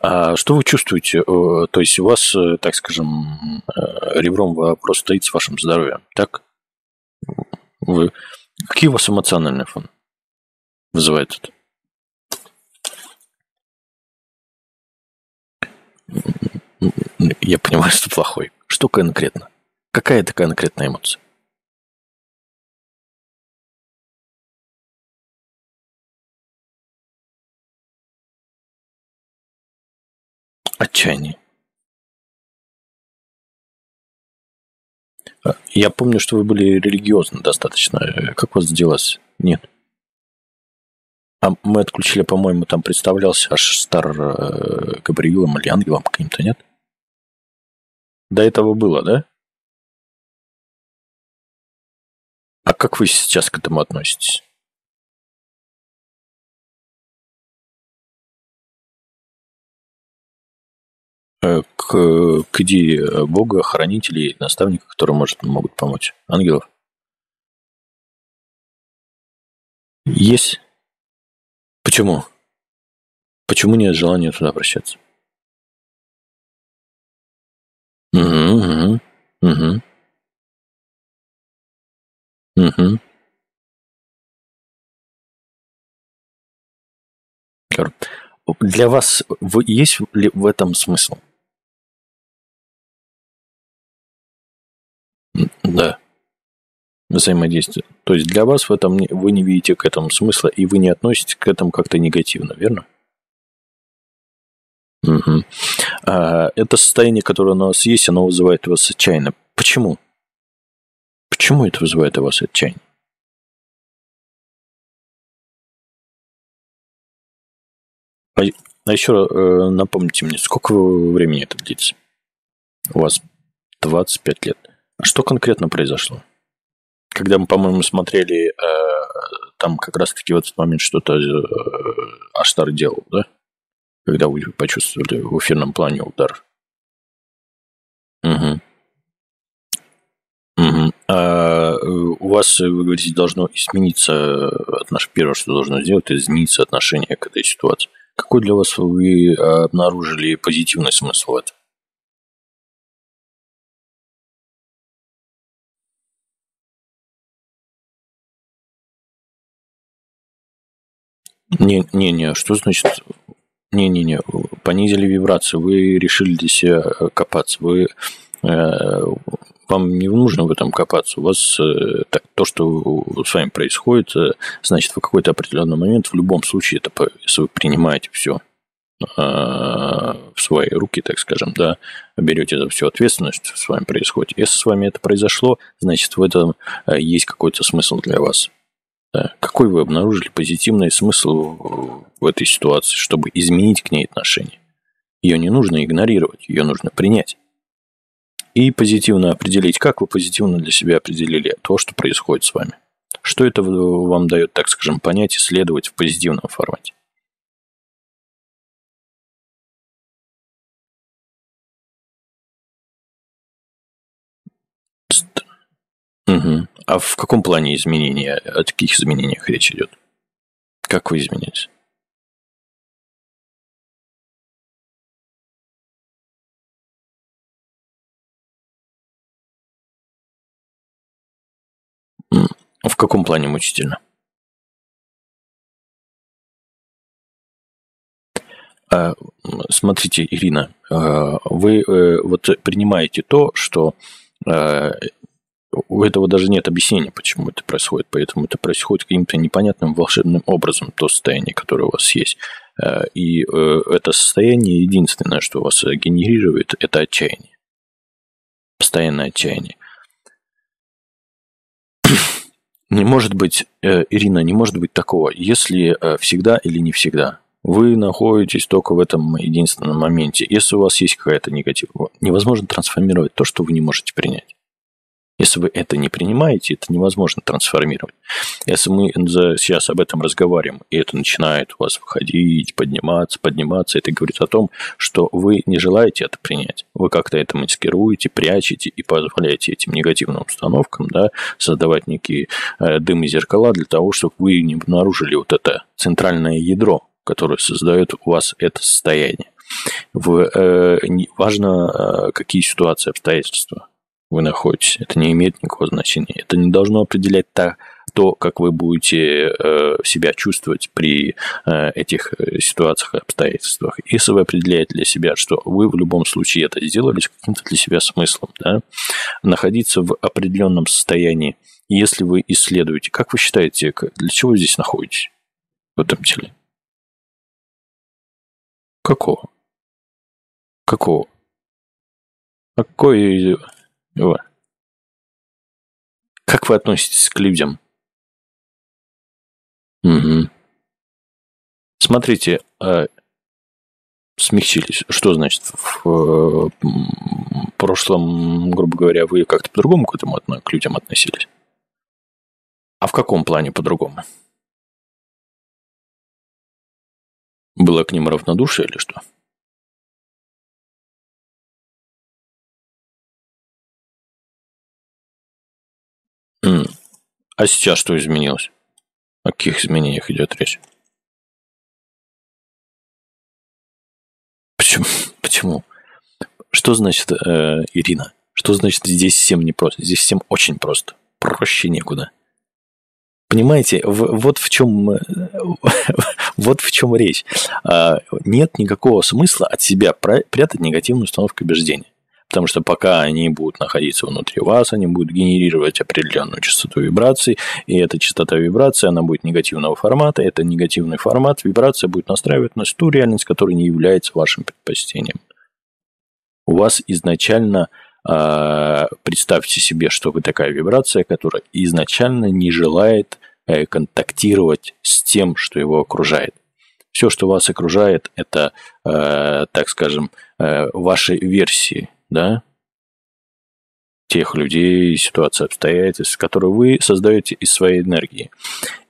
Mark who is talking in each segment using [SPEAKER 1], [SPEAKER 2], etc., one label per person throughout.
[SPEAKER 1] А что вы чувствуете? Э, То есть у вас, э, так скажем, э, ребром вопрос стоит с вашим здоровьем, так? Вы... Какие у вас эмоциональный фон вызывает это? Я понимаю, что плохой. Что конкретно? Какая это конкретная эмоция? Отчаяние. А, Я помню, что вы были религиозны достаточно. Э, Как у вас делалось? Нет. А мы отключили, по-моему, там представлялся аж стар э, Габриилом или ангелом каким-то, нет? До этого было, да? А как вы сейчас к этому относитесь? К, к идее Бога, хранителей, наставников, которые может, могут помочь. Ангелов. Есть. Почему? Почему нет желания туда обращаться? Угу, угу, угу, угу. Для вас есть ли в этом смысл? Да, взаимодействие. То есть для вас в этом вы не видите к этому смысла, и вы не относитесь к этому как-то негативно, верно? Мгм. А, это состояние, которое у нас есть, оно вызывает у вас отчаяние. Почему? Почему это вызывает у вас отчаяние? А, а еще э, напомните мне, сколько времени это длится? У вас 25 лет. Что конкретно произошло? Когда мы, по-моему, смотрели, э, там как раз-таки в этот момент что-то э, Аштар делал, да? Когда вы почувствовали в эфирном плане удар. Угу. Угу. А э, у вас, э, вы говорите, должно измениться отношение. Первое, что должно сделать, измениться отношение к этой ситуации. Какой для вас вы обнаружили позитивный смысл в этом? Не, не, не, что значит? Не, не, не, понизили вибрацию, вы решили для себя э, копаться, вы э, вам не нужно в этом копаться. У вас э, так, то, что с вами происходит, э, значит, в какой-то определенный момент, в любом случае, это, если вы принимаете все в свои руки, так скажем, да, берете за всю ответственность, что с вами происходит. Если с вами это произошло, значит, в этом э, есть какой-то смысл для вас. Да. Какой вы обнаружили позитивный смысл в этой ситуации, чтобы изменить к ней отношение? Ее не нужно игнорировать, ее нужно принять. И позитивно определить, как вы позитивно для себя определили то, что происходит с вами. Что это вам дает, так скажем, понять и следовать в позитивном формате? Мгм. А в каком плане изменения? О каких изменениях речь идет? Как вы изменились? М, В каком плане мучительно? А, Смотрите, Ирина, а, вы э, вот принимаете то, что у этого даже нет объяснения, почему это происходит, поэтому это происходит каким-то непонятным волшебным образом, то состояние, которое у вас есть. Э, И э, это состояние единственное, что вас э, генерирует, это отчаяние. Постоянное отчаяние. Не может быть, Ирина, не может быть такого, если всегда или не всегда. Вы находитесь только в этом единственном моменте. Если у вас есть какая-то негатив, невозможно трансформировать то, что вы не можете принять. Если вы это не принимаете, это невозможно трансформировать. Если мы сейчас об этом разговариваем, и это начинает у вас выходить, подниматься, подниматься, это говорит о том, что вы не желаете это принять. Вы как-то это маскируете, прячете и позволяете этим негативным установкам да, создавать некие э, дым и зеркала для того, чтобы вы не обнаружили вот это центральное ядро которое создает у вас это состояние. В, э, важно, э, какие ситуации, обстоятельства вы находитесь. Это не имеет никакого значения. Это не должно определять та, то, как вы будете э, себя чувствовать при э, этих э, ситуациях и обстоятельствах. Если вы определяете для себя, что вы в любом случае это сделали с каким-то для себя смыслом, да, находиться в определенном состоянии, если вы исследуете, как вы считаете, для чего вы здесь находитесь в этом теле? Какого? Какого? Какой... Как вы относитесь к людям? Угу. Смотрите, э, смягчились. Что значит в э, прошлом, грубо говоря, вы как-то по-другому к этому к людям относились? А в каком плане по-другому? Было к ним равнодушие или что? А сейчас что изменилось? О каких изменениях идет речь? Почему? Почему? Что значит, э, Ирина? Что значит здесь всем не просто? Здесь всем очень просто. Проще некуда. Понимаете, в, вот в чем э, вот в чем речь. А, нет никакого смысла от себя прятать негативную установку убеждения. Потому что пока они будут находиться внутри вас, они будут генерировать определенную частоту вибраций, и эта частота вибрации, она будет негативного формата, это негативный формат, вибрация будет настраивать на ту реальность, которая не является вашим предпочтением. У вас изначально э, представьте себе, что вы такая вибрация, которая изначально не желает э, контактировать с тем, что его окружает. Все, что вас окружает, это, э, так скажем, э, ваши версии да, тех людей, ситуаций, обстоятельств, которые вы создаете из своей энергии.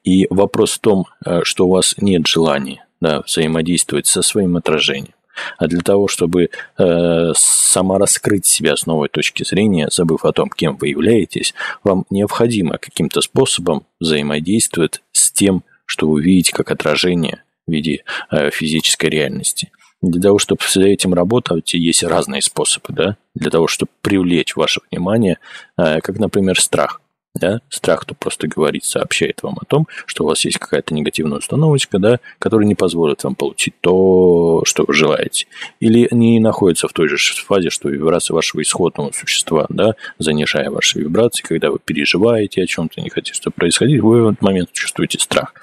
[SPEAKER 1] И вопрос в том, э, что у вас нет желания да, взаимодействовать со своим отражением. А для того, чтобы э, самораскрыть себя с новой точки зрения, забыв о том, кем вы являетесь, вам необходимо каким-то способом взаимодействовать с тем, что вы видите как отражение в виде э, физической реальности – для того, чтобы с этим работать, есть разные способы, да, для того, чтобы привлечь ваше внимание, э, как, например, страх. Да? Страх, то просто говорит, сообщает вам о том, что у вас есть какая-то негативная установочка, да, которая не позволит вам получить то, что вы желаете. Или не находится в той же фазе, что вибрация вашего исходного существа, да, занижая ваши вибрации, когда вы переживаете о чем-то, не хотите, что происходит, вы в этот момент чувствуете страх.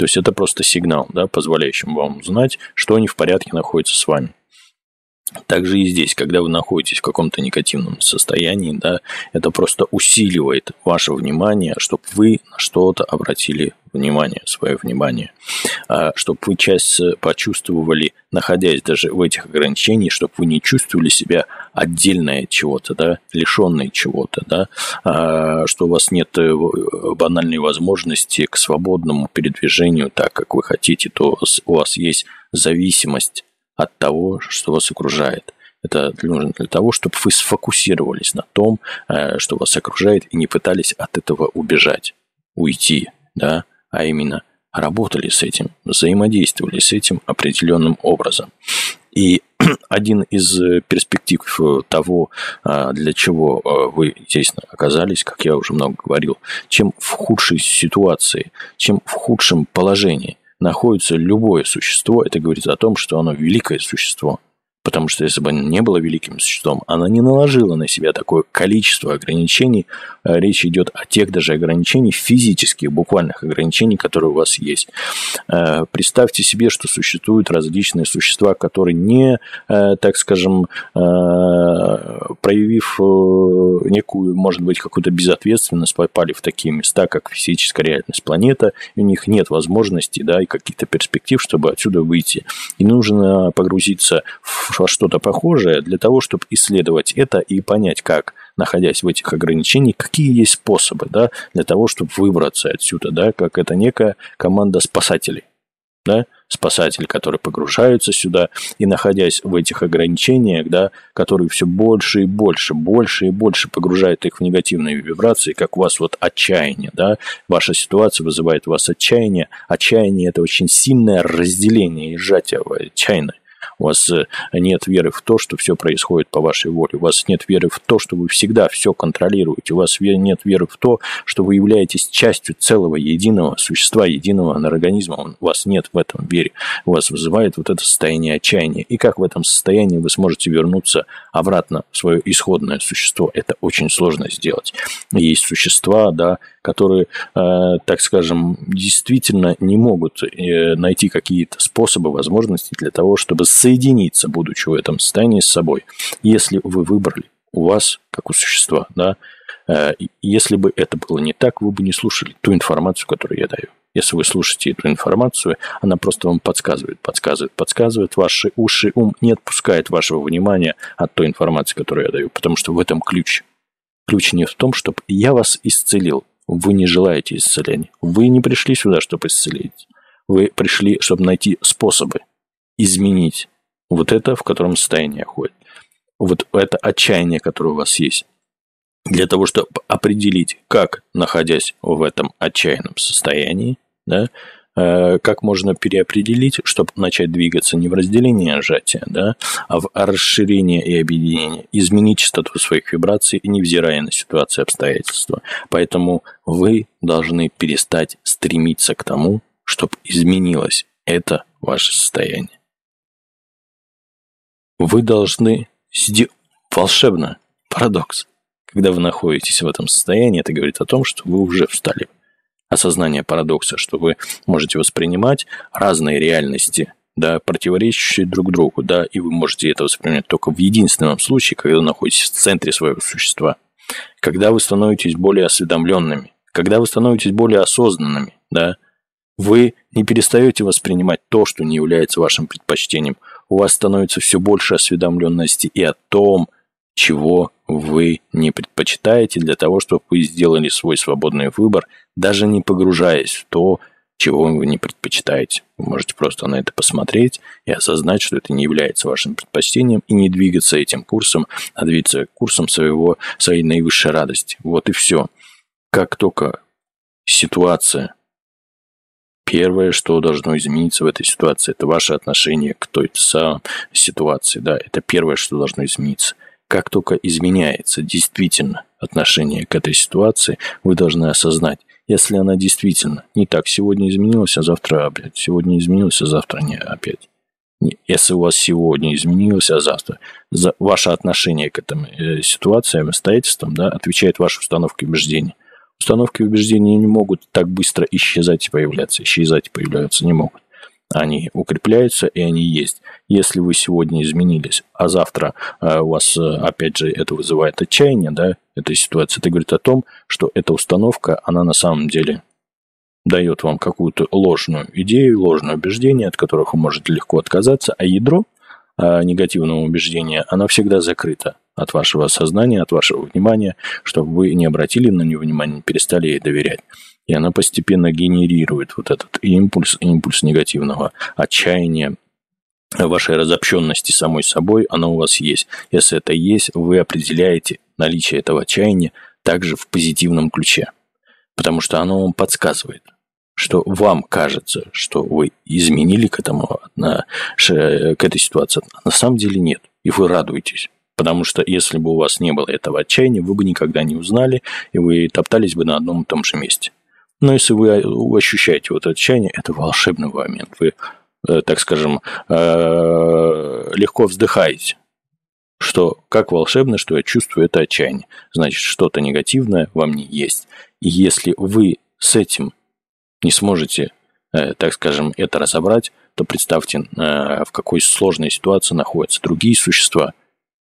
[SPEAKER 1] То есть это просто сигнал, да, позволяющий вам узнать, что не в порядке находится с вами. Также и здесь, когда вы находитесь в каком-то негативном состоянии, да, это просто усиливает ваше внимание, чтобы вы на что-то обратили внимание, свое внимание, а, чтобы вы часть почувствовали, находясь даже в этих ограничениях, чтобы вы не чувствовали себя отдельно от чего-то, да, лишенной чего-то, да, а, что у вас нет э, банальной возможности к свободному передвижению так, как вы хотите, то у вас есть зависимость от того, что вас окружает. Это нужно для того, чтобы вы сфокусировались на том, э, что вас окружает, и не пытались от этого убежать, уйти, да, а именно работали с этим, взаимодействовали с этим определенным образом. И один из перспектив того, э, для чего э, вы здесь оказались, как я уже много говорил, чем в худшей ситуации, чем в худшем положении, находится любое существо, это говорит о том, что оно великое существо. Потому что если бы она не была великим существом, она не наложила на себя такое количество ограничений. Э, речь идет о тех даже ограничений, физических, буквальных ограничений, которые у вас есть. Э, представьте себе, что существуют различные существа, которые не, э, так скажем, проявив некую, может быть, какую-то безответственность, попали в такие места, как физическая реальность планета, и у них нет возможности, да, и каких-то перспектив, чтобы отсюда выйти. И нужно погрузиться в во что-то похожее для того, чтобы исследовать это и понять, как, находясь в этих ограничениях, какие есть способы да, для того, чтобы выбраться отсюда, да, как это некая команда спасателей. Да? спасатели, которые погружаются сюда, и находясь в этих ограничениях, да, которые все больше и больше, больше и больше погружают их в негативные вибрации, как у вас вот отчаяние, да, ваша ситуация вызывает у вас отчаяние, отчаяние – это очень сильное разделение и сжатие отчаянное. У вас э, нет веры в то, что все происходит по вашей воле. У вас нет веры в то, что вы всегда все контролируете. У вас нет веры в то, что вы являетесь частью целого единого существа, единого организма. У вас нет в этом веры. У вас вызывает вот это состояние отчаяния. И как в этом состоянии вы сможете вернуться обратно в свое исходное существо? Это очень сложно сделать. Есть существа, да, которые, э, так скажем, действительно не могут э, найти какие-то способы, возможности для того, чтобы соединиться, будучи в этом состоянии с собой. Если вы выбрали, у вас, как у существа, да, э, если бы это было не так, вы бы не слушали ту информацию, которую я даю. Если вы слушаете эту информацию, она просто вам подсказывает, подсказывает, подсказывает. Ваши уши, ум не отпускает вашего внимания от той информации, которую я даю, потому что в этом ключ. Ключ не в том, чтобы я вас исцелил. Вы не желаете исцеления. Вы не пришли сюда, чтобы исцелить. Вы пришли, чтобы найти способы изменить вот это, в котором состоянии ходит. Вот это отчаяние, которое у вас есть. Для того, чтобы определить, как, находясь в этом отчаянном состоянии, да, как можно переопределить, чтобы начать двигаться не в разделении а сжатия, да, а в расширении и объединении, изменить частоту своих вибраций, невзирая на ситуацию обстоятельства. Поэтому вы должны перестать стремиться к тому, чтобы изменилось это ваше состояние. Вы должны сделать волшебно, парадокс. Когда вы находитесь в этом состоянии, это говорит о том, что вы уже встали осознание парадокса, что вы можете воспринимать разные реальности, да, противоречащие друг другу, да, и вы можете это воспринимать только в единственном случае, когда вы находитесь в центре своего существа. Когда вы становитесь более осведомленными, когда вы становитесь более осознанными, да, вы не перестаете воспринимать то, что не является вашим предпочтением. У вас становится все больше осведомленности и о том, чего вы не предпочитаете для того, чтобы вы сделали свой свободный выбор, даже не погружаясь в то, чего вы не предпочитаете. Вы можете просто на это посмотреть и осознать, что это не является вашим предпочтением, и не двигаться этим курсом, а двигаться курсом своего, своей наивысшей радости. Вот и все. Как только ситуация, первое, что должно измениться в этой ситуации, это ваше отношение к той самой ситуации. Да, это первое, что должно измениться – как только изменяется действительно отношение к этой ситуации, вы должны осознать, если она действительно не так сегодня изменилась, а завтра опять, сегодня изменилась, а завтра не опять. Если у вас сегодня изменилось, а завтра за ваше отношение к этому э, ситуациям, обстоятельствам, да, отвечает ваши установки убеждений. Установки убеждений не могут так быстро исчезать и появляться. Исчезать и появляться не могут. Они укрепляются и они есть. Если вы сегодня изменились, а завтра э, у вас, э, опять же, это вызывает отчаяние, да, эта ситуация, это говорит о том, что эта установка, она на самом деле дает вам какую-то ложную идею, ложное убеждение, от которых вы можете легко отказаться, а ядро э, негативного убеждения, оно всегда закрыто от вашего сознания, от вашего внимания, чтобы вы не обратили на нее внимание, не перестали ей доверять. И она постепенно генерирует вот этот импульс, импульс негативного отчаяния, вашей разобщенности самой собой, она у вас есть. Если это есть, вы определяете наличие этого отчаяния также в позитивном ключе. Потому что оно вам подсказывает, что вам кажется, что вы изменили к этому, к этой ситуации. А на самом деле нет. И вы радуетесь. Потому что если бы у вас не было этого отчаяния, вы бы никогда не узнали, и вы топтались бы на одном и том же месте. Но если вы ощущаете вот отчаяние, это волшебный момент. Вы, э, так скажем, э, легко вздыхаете. Что как волшебно, что я чувствую это отчаяние. Значит, что-то негативное во мне есть. И если вы с этим не сможете, э, так скажем, это разобрать, то представьте, в какой сложной ситуации находятся другие существа,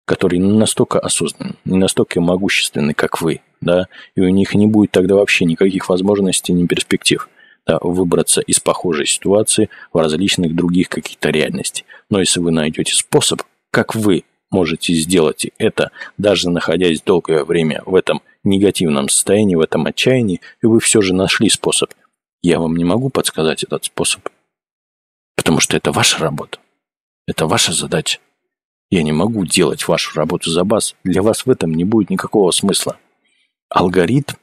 [SPEAKER 1] которые не настолько осознанны, не настолько могущественны, как вы, да, и у них не будет тогда вообще никаких возможностей, ни перспектив да, выбраться из похожей ситуации в различных других каких-то реальностей. Но если вы найдете способ, как вы можете сделать это, даже находясь долгое время в этом негативном состоянии, в этом отчаянии, и вы все же нашли способ. Я вам не могу подсказать этот способ, Потому что это ваша работа. Это ваша задача. Я не могу делать вашу работу за вас. Для вас в этом не будет никакого смысла. Алгоритм,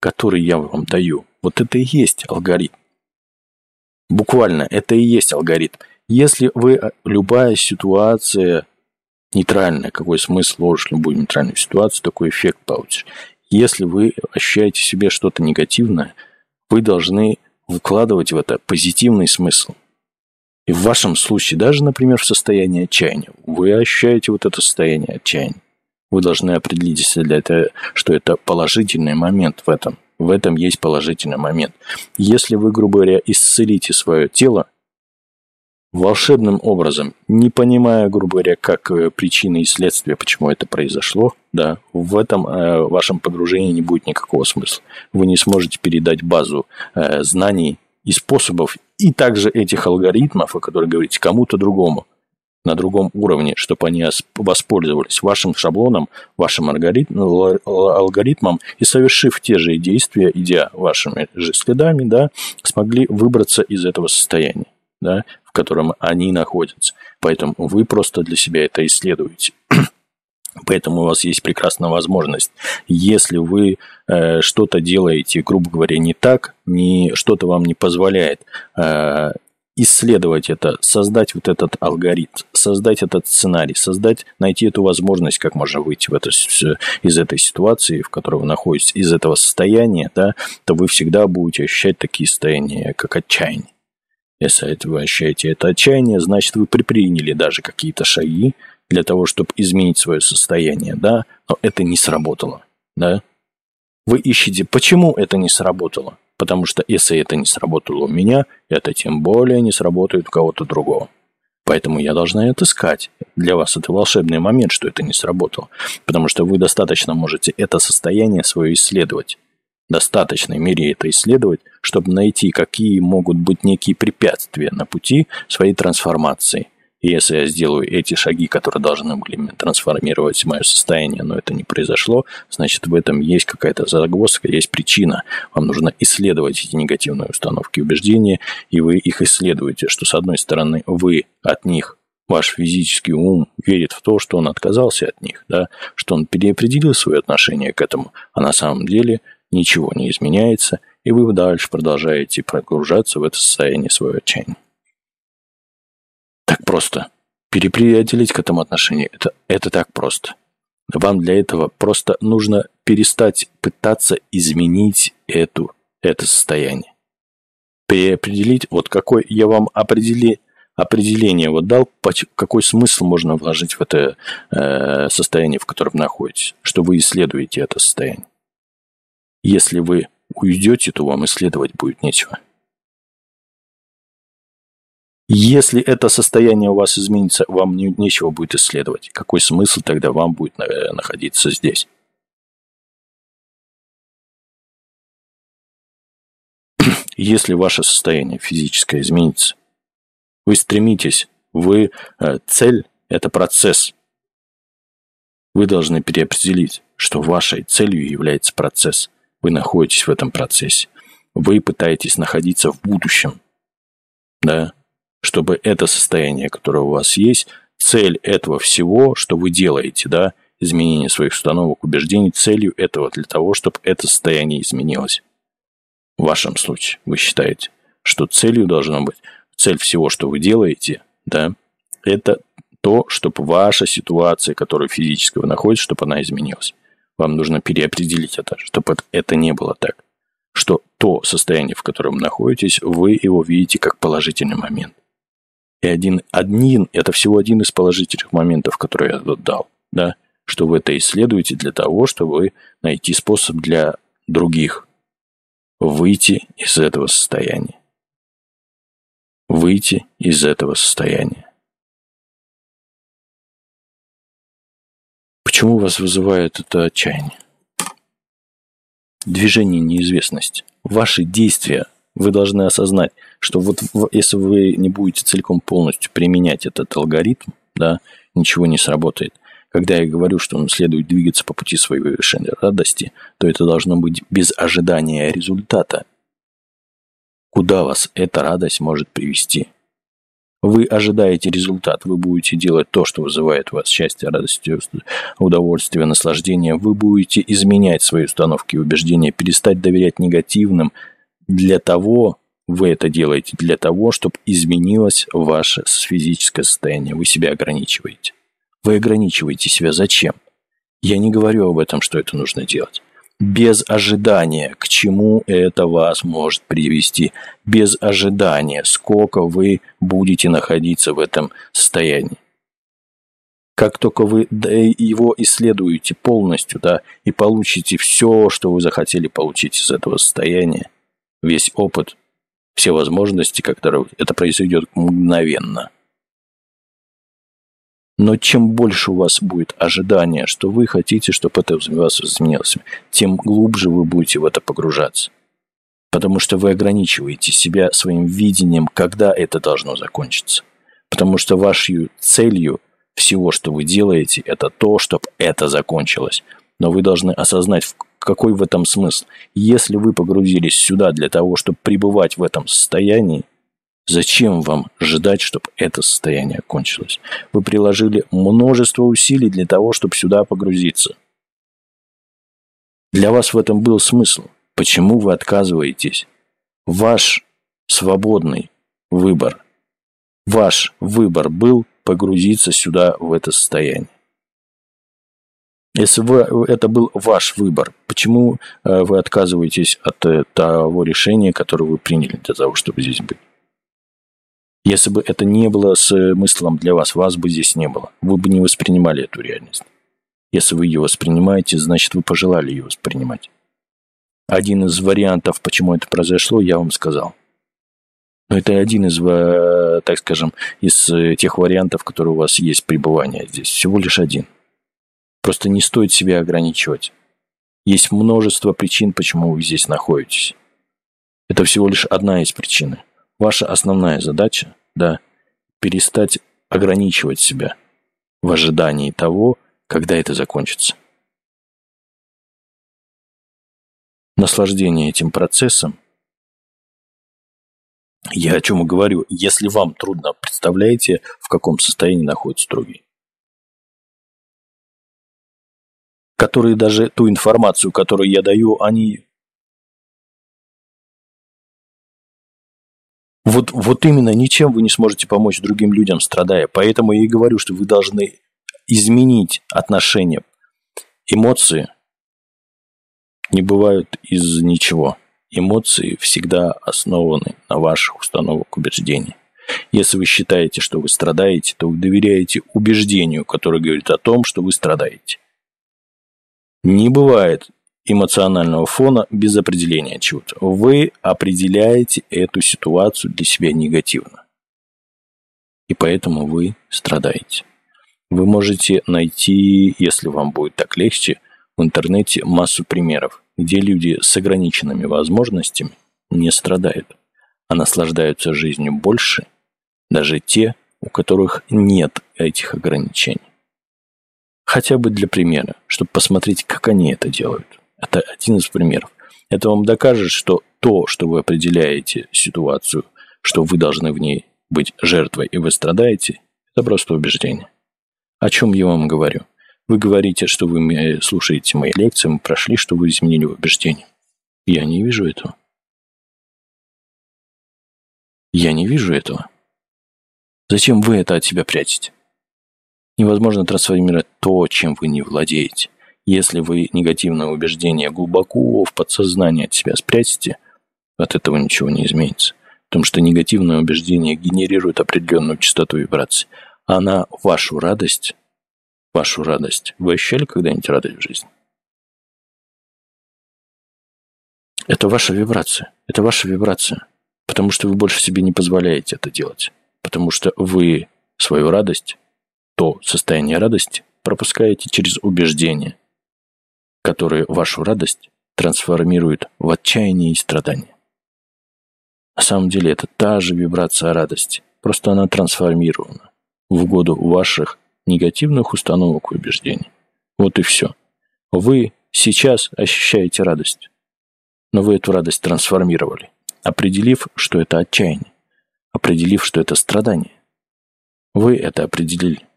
[SPEAKER 1] который я вам даю, вот это и есть алгоритм. Буквально, это и есть алгоритм. Если вы, любая ситуация нейтральная, какой смысл ложишь любую нейтральную ситуацию, такой эффект получишь. Если вы ощущаете в себе что-то негативное, вы должны вкладывать в это позитивный смысл – и в вашем случае, даже, например, в состоянии отчаяния, вы ощущаете вот это состояние отчаяния. Вы должны определить, если для этого, что это положительный момент в этом. В этом есть положительный момент. Если вы, грубо говоря, исцелите свое тело волшебным образом, не понимая, грубо говоря, как э, причины и следствия, почему это произошло, да, в этом э, вашем погружении не будет никакого смысла. Вы не сможете передать базу э, знаний и способов и также этих алгоритмов, о которых говорите, кому-то другому, на другом уровне, чтобы они воспользовались вашим шаблоном, вашим алгоритмом и, совершив те же действия, идя вашими же следами, да, смогли выбраться из этого состояния, да, в котором они находятся. Поэтому вы просто для себя это исследуете. Поэтому у вас есть прекрасная возможность, если вы э, что-то делаете, грубо говоря, не так, не, что-то вам не позволяет э, исследовать это, создать вот этот алгоритм, создать этот сценарий, создать, найти эту возможность, как можно выйти в это, из этой ситуации, в которой вы находитесь, из этого состояния, да, то вы всегда будете ощущать такие состояния, как отчаяние. Если вы ощущаете это отчаяние, значит, вы предприняли даже какие-то шаги, для того, чтобы изменить свое состояние, да, но это не сработало, да. Вы ищете, почему это не сработало? Потому что если это не сработало у меня, это тем более не сработает у кого-то другого. Поэтому я должна это искать. Для вас это волшебный момент, что это не сработало. Потому что вы достаточно можете это состояние свое исследовать. Достаточной мере это исследовать, чтобы найти, какие могут быть некие препятствия на пути своей трансформации – и если я сделаю эти шаги, которые должны были трансформировать мое состояние, но это не произошло, значит, в этом есть какая-то загвоздка, есть причина. Вам нужно исследовать эти негативные установки и убеждения, и вы их исследуете, что, с одной стороны, вы от них ваш физический ум верит в то, что он отказался от них, да, что он переопределил свое отношение к этому, а на самом деле ничего не изменяется, и вы дальше продолжаете прогружаться в это состояние своего отчаяния так просто. Переопределить к этому отношение это, это так просто. Вам для этого просто нужно перестать пытаться изменить эту, это состояние. Переопределить, вот какой я вам определи, определение вот дал, какой смысл можно вложить в это э, состояние, в котором находитесь, что вы исследуете это состояние. Если вы уйдете, то вам исследовать будет нечего. Если это состояние у вас изменится, вам не, нечего будет исследовать. Какой смысл тогда вам будет э, находиться здесь? Если ваше состояние физическое изменится, вы стремитесь, вы э, цель – это процесс. Вы должны переопределить, что вашей целью является процесс. Вы находитесь в этом процессе. Вы пытаетесь находиться в будущем. Да? Чтобы это состояние, которое у вас есть, цель этого всего, что вы делаете, да, изменение своих установок, убеждений, целью этого для того, чтобы это состояние изменилось. В вашем случае вы считаете, что целью должно быть, цель всего, что вы делаете, да, это то, чтобы ваша ситуация, которая физически вы находитесь, чтобы она изменилась. Вам нужно переопределить это, чтобы это не было так. Что то состояние, в котором вы находитесь, вы его видите как положительный момент. И один, один, это всего один из положительных моментов, которые я тут дал, да, что вы это исследуете для того, чтобы найти способ для других выйти из этого состояния. Выйти из этого состояния. Почему вас вызывает это отчаяние? Движение неизвестности. Ваши действия вы должны осознать, что вот если вы не будете целиком полностью применять этот алгоритм, да, ничего не сработает. Когда я говорю, что вам следует двигаться по пути своей совершенной радости, то это должно быть без ожидания результата. Куда вас эта радость может привести? Вы ожидаете результат, вы будете делать то, что вызывает у вас счастье, радость, удовольствие, наслаждение. Вы будете изменять свои установки и убеждения, перестать доверять негативным. Для того вы это делаете, для того, чтобы изменилось ваше физическое состояние. Вы себя ограничиваете. Вы ограничиваете себя зачем? Я не говорю об этом, что это нужно делать без ожидания, к чему это вас может привести, без ожидания, сколько вы будете находиться в этом состоянии. Как только вы его исследуете полностью, да, и получите все, что вы захотели получить из этого состояния, весь опыт, все возможности, которые это произойдет мгновенно – но чем больше у вас будет ожидания, что вы хотите, чтобы это у вас изменилось, тем глубже вы будете в это погружаться. Потому что вы ограничиваете себя своим видением, когда это должно закончиться. Потому что вашей целью всего, что вы делаете, это то, чтобы это закончилось. Но вы должны осознать, какой в этом смысл. Если вы погрузились сюда для того, чтобы пребывать в этом состоянии, Зачем вам ждать, чтобы это состояние кончилось? Вы приложили множество усилий для того, чтобы сюда погрузиться. Для вас в этом был смысл. Почему вы отказываетесь? Ваш свободный выбор. Ваш выбор был погрузиться сюда, в это состояние. Если вы, это был ваш выбор, почему э, вы отказываетесь от э, того решения, которое вы приняли для того, чтобы здесь быть? Если бы это не было смыслом для вас, вас бы здесь не было. Вы бы не воспринимали эту реальность. Если вы ее воспринимаете, значит, вы пожелали ее воспринимать. Один из вариантов, почему это произошло, я вам сказал. Но это один из, э, так скажем, из э, тех вариантов, которые у вас есть пребывания здесь. Всего лишь один. Просто не стоит себя ограничивать. Есть множество причин, почему вы здесь находитесь. Это всего лишь одна из причин. Ваша основная задача, да, перестать ограничивать себя в ожидании того, когда это закончится. Наслаждение этим процессом я о чем говорю. Если вам трудно, представляете, в каком состоянии находится другие. Которые даже ту информацию, которую я даю, они Вот, вот именно ничем вы не сможете помочь другим людям, страдая. Поэтому я и говорю, что вы должны изменить отношения. Эмоции не бывают из ничего. Эмоции всегда основаны на ваших установок убеждений. Если вы считаете, что вы страдаете, то вы доверяете убеждению, которое говорит о том, что вы страдаете. Не бывает эмоционального фона без определения чего-то. Вы определяете эту ситуацию для себя негативно. И поэтому вы страдаете. Вы можете найти, если вам будет так легче, в интернете массу примеров, где люди с ограниченными возможностями не страдают, а наслаждаются жизнью больше, даже те, у которых нет этих ограничений. Хотя бы для примера, чтобы посмотреть, как они это делают. Это один из примеров. Это вам докажет, что то, что вы определяете ситуацию, что вы должны в ней быть жертвой и вы страдаете, это просто убеждение. О чем я вам говорю? Вы говорите, что вы слушаете мои лекции, мы прошли, что вы изменили убеждение. Я не вижу этого. Я не вижу этого. Зачем вы это от себя прячете? Невозможно трансформировать то, чем вы не владеете. Если вы негативное убеждение глубоко в подсознании от себя спрячете, от этого ничего не изменится. Потому что негативное убеждение генерирует определенную частоту вибраций. Она вашу радость, вашу радость. Вы ощущали когда-нибудь радость в жизни? Это ваша вибрация. Это ваша вибрация. Потому что вы больше себе не позволяете это делать. Потому что вы свою радость, то состояние радости пропускаете через убеждение – которые вашу радость трансформируют в отчаяние и страдание. На самом деле это та же вибрация радости, просто она трансформирована в угоду ваших негативных установок и убеждений. Вот и все. Вы сейчас ощущаете радость, но вы эту радость трансформировали, определив, что это отчаяние, определив, что это страдание. Вы это определили.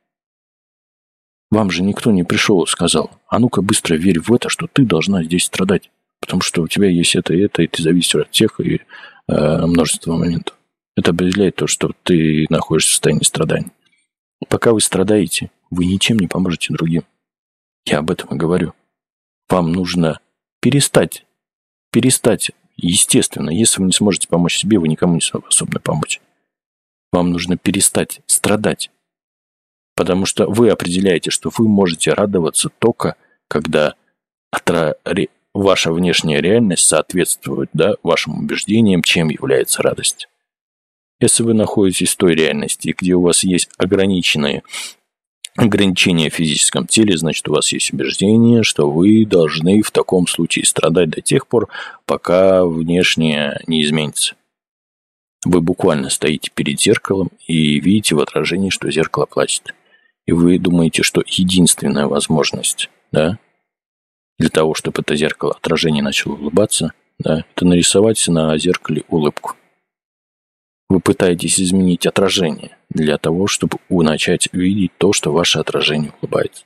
[SPEAKER 1] Вам же никто не пришел и сказал, а ну-ка быстро верь в это, что ты должна здесь страдать, потому что у тебя есть это и это, и ты зависишь от всех и э, множества моментов. Это определяет то, что ты находишься в состоянии страданий. Пока вы страдаете, вы ничем не поможете другим. Я об этом и говорю. Вам нужно перестать, перестать, естественно, если вы не сможете помочь себе, вы никому не способны помочь. Вам нужно перестать страдать. Потому что вы определяете, что вы можете радоваться только, когда ваша внешняя реальность соответствует да, вашим убеждениям, чем является радость. Если вы находитесь в той реальности, где у вас есть ограниченные ограничения в физическом теле, значит, у вас есть убеждение, что вы должны в таком случае страдать до тех пор, пока внешнее не изменится. Вы буквально стоите перед зеркалом и видите в отражении, что зеркало плачет. И вы думаете, что единственная возможность, да, для того, чтобы это зеркало отражение начало улыбаться, да, это нарисовать на зеркале улыбку. Вы пытаетесь изменить отражение для того, чтобы начать видеть то, что ваше отражение улыбается.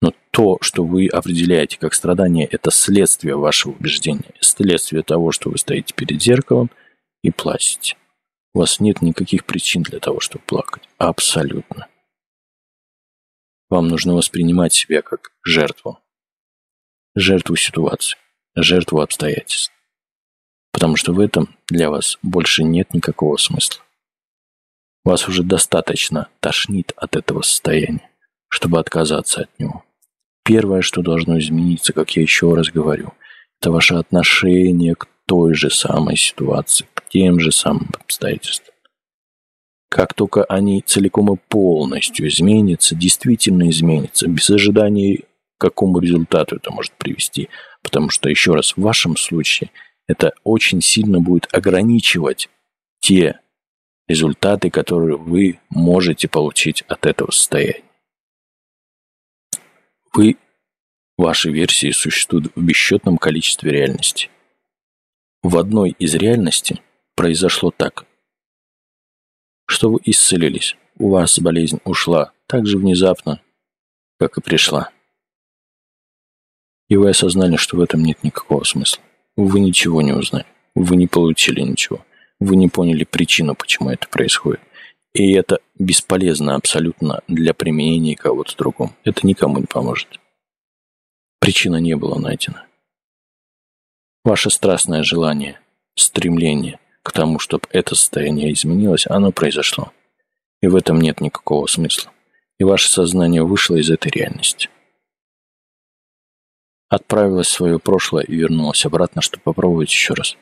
[SPEAKER 1] Но то, что вы определяете как страдание, это следствие вашего убеждения, следствие того, что вы стоите перед зеркалом и плачете. У вас нет никаких причин для того, чтобы плакать. Абсолютно. Вам нужно воспринимать себя как жертву. Жертву ситуации, жертву обстоятельств потому что в этом для вас больше нет никакого смысла. Вас уже достаточно тошнит от этого состояния, чтобы отказаться от него. Первое, что должно измениться, как я еще раз говорю, это ваше отношение к той же самой ситуации, к тем же самым обстоятельствам. Как только они целиком и полностью изменятся, действительно изменятся, без ожидания, к какому результату это может привести. Потому что, еще раз, в вашем случае – это очень сильно будет ограничивать те результаты, которые вы можете получить от этого состояния. Вы, ваши версии существуют в бесчетном количестве реальностей. В одной из реальностей произошло так, что вы исцелились, у вас болезнь ушла так же внезапно, как и пришла. И вы осознали, что в этом нет никакого смысла. Вы ничего не узнали. Вы не получили ничего. Вы не поняли причину, почему это происходит. И это бесполезно абсолютно для применения кого-то другому. Это никому не поможет. Причина не была найдена. Ваше страстное желание, стремление к тому, чтобы это состояние изменилось, оно произошло. И в этом нет никакого смысла. И ваше сознание вышло из этой реальности отправилась в свое прошлое и вернулась обратно, чтобы попробовать еще раз.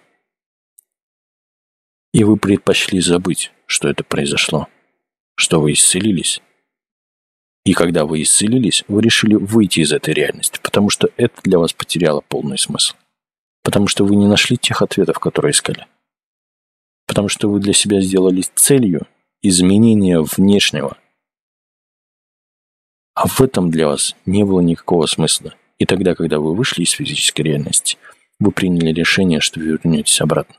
[SPEAKER 1] И вы предпочли забыть, что это произошло, что вы исцелились. И когда вы исцелились, вы решили выйти из этой реальности, потому что это для вас потеряло полный смысл. Потому что вы не нашли тех ответов, которые искали. Потому что вы для себя сделали целью изменения внешнего. А в этом для вас не было никакого смысла. И тогда, когда вы вышли из физической реальности, вы приняли решение, что вернетесь обратно.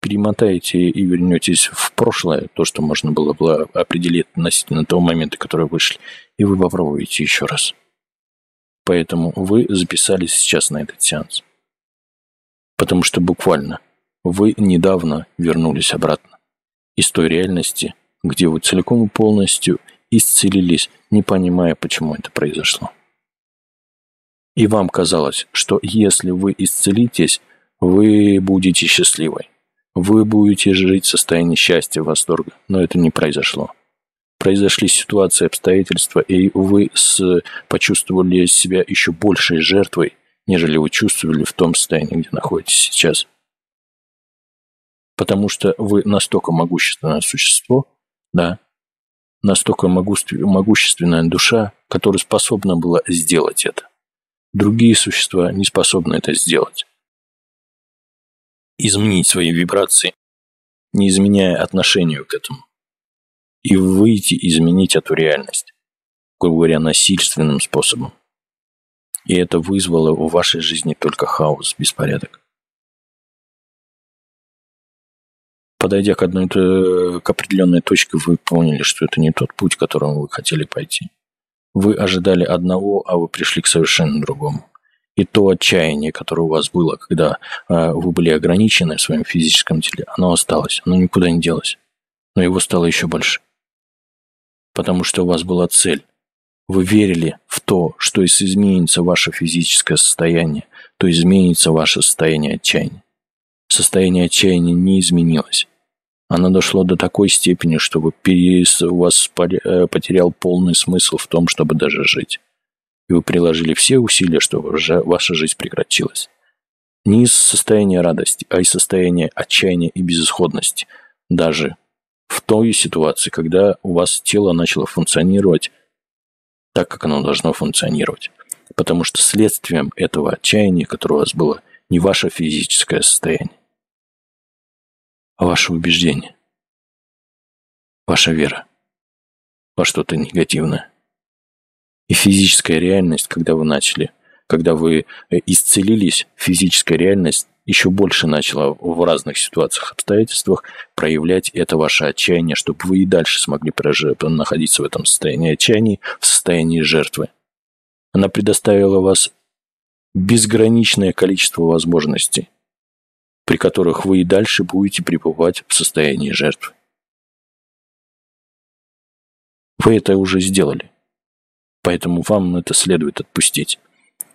[SPEAKER 1] Перемотаете и вернетесь в прошлое, то, что можно было, было определить относительно того момента, который вышли, и вы попробуете еще раз. Поэтому вы записались сейчас на этот сеанс. Потому что буквально вы недавно вернулись обратно из той реальности, где вы целиком и полностью исцелились, не понимая, почему это произошло. И вам казалось, что если вы исцелитесь, вы будете счастливой. Вы будете жить в состоянии счастья, восторга. Но это не произошло. Произошли ситуации, обстоятельства, и вы с... почувствовали себя еще большей жертвой, нежели вы чувствовали в том состоянии, где находитесь сейчас. Потому что вы настолько могущественное существо, да, настолько могущественная душа, которая способна была сделать это. Другие существа не способны это сделать. Изменить свои вибрации, не изменяя отношению к этому. И выйти, изменить эту реальность, грубо говоря, насильственным способом. И это вызвало в вашей жизни только хаос, беспорядок. Подойдя к одной к определенной точке, вы поняли, что это не тот путь, которым вы хотели пойти. Вы ожидали одного, а вы пришли к совершенно другому. И то отчаяние, которое у вас было, когда э, вы были ограничены в своем физическом теле, оно осталось, оно никуда не делось. Но его стало еще больше. Потому что у вас была цель. Вы верили в то, что если изменится ваше физическое состояние, то изменится ваше состояние отчаяния. Состояние отчаяния не изменилось. Оно дошло до такой степени, что вы перес... у вас э, потерял полный смысл в том, чтобы даже жить. И вы приложили все усилия, чтобы ваша жизнь прекратилась. Не из состояния радости, а из состояния отчаяния и безысходности. Даже в той ситуации, когда у вас тело начало функционировать так, как оно должно функционировать. Потому что следствием этого отчаяния, которое у вас было, не ваше физическое состояние, ваше убеждение, ваша вера во что-то негативное. И физическая реальность, когда вы начали, когда вы э, исцелились, физическая реальность еще больше начала в разных ситуациях, обстоятельствах проявлять это ваше отчаяние, чтобы вы и дальше смогли прожить, находиться в этом состоянии отчаяния, в состоянии жертвы. Она предоставила вас безграничное количество возможностей, при которых вы и дальше будете пребывать в состоянии жертвы. Вы это уже сделали, поэтому вам это следует отпустить.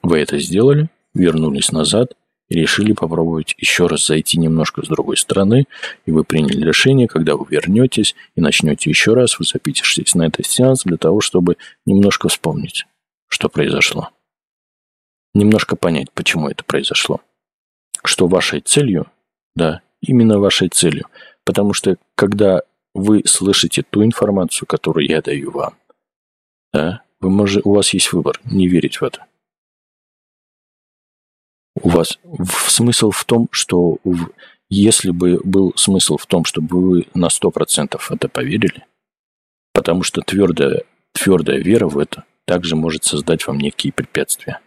[SPEAKER 1] Вы это сделали, вернулись назад и решили попробовать еще раз зайти немножко с другой стороны, и вы приняли решение, когда вы вернетесь и начнете еще раз, вы запишетесь на этот сеанс для того, чтобы немножко вспомнить, что произошло. Немножко понять, почему это произошло что вашей целью, да, именно вашей целью, потому что когда вы слышите ту информацию, которую я даю вам, да, вы можете, у вас есть выбор не верить в это. У вас смысл в том, что в, если бы был смысл в том, чтобы вы на 100% это поверили, потому что твердая, твердая вера в это также может создать вам некие препятствия.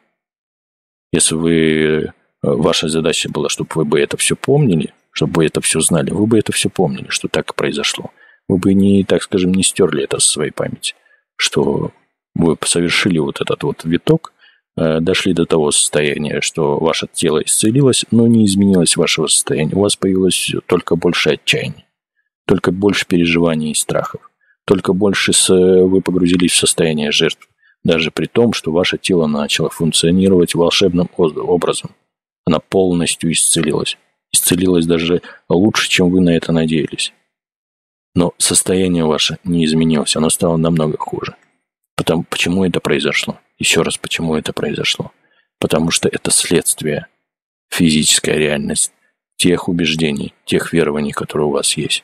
[SPEAKER 1] Если вы ваша задача была, чтобы вы бы это все помнили, чтобы вы это все знали, вы бы это все помнили, что так произошло. Вы бы не, так скажем, не стерли это со своей памяти, что вы совершили вот этот вот виток, э, дошли до того состояния, что ваше тело исцелилось, но не изменилось вашего состояния. У вас появилось только больше отчаяния, только больше переживаний и страхов, только больше вы погрузились в состояние жертвы, даже при том, что ваше тело начало функционировать волшебным образом. Она полностью исцелилась. Исцелилась даже лучше, чем вы на это надеялись. Но состояние ваше не изменилось, оно стало намного хуже. Потому, почему это произошло? Еще раз, почему это произошло? Потому что это следствие, физическая реальность тех убеждений, тех верований, которые у вас есть.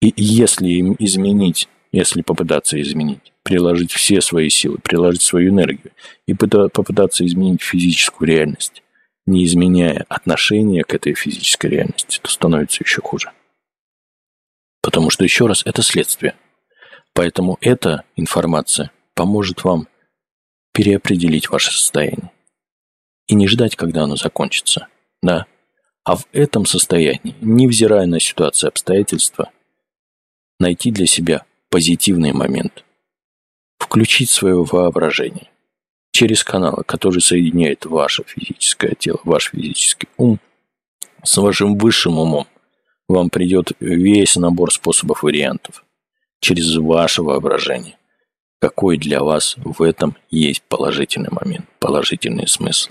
[SPEAKER 1] И если им изменить, если попытаться изменить, приложить все свои силы, приложить свою энергию и попытаться изменить физическую реальность, не изменяя отношение к этой физической реальности, то становится еще хуже. Потому что, еще раз, это следствие. Поэтому эта информация поможет вам переопределить ваше состояние. И не ждать, когда оно закончится. Да. А в этом состоянии, невзирая на ситуацию обстоятельства, найти для себя позитивный момент – включить свое воображение через каналы, который соединяет ваше физическое тело, ваш физический ум с вашим высшим умом. Вам придет весь набор способов вариантов через ваше воображение. Какой для вас в этом есть положительный момент, положительный смысл?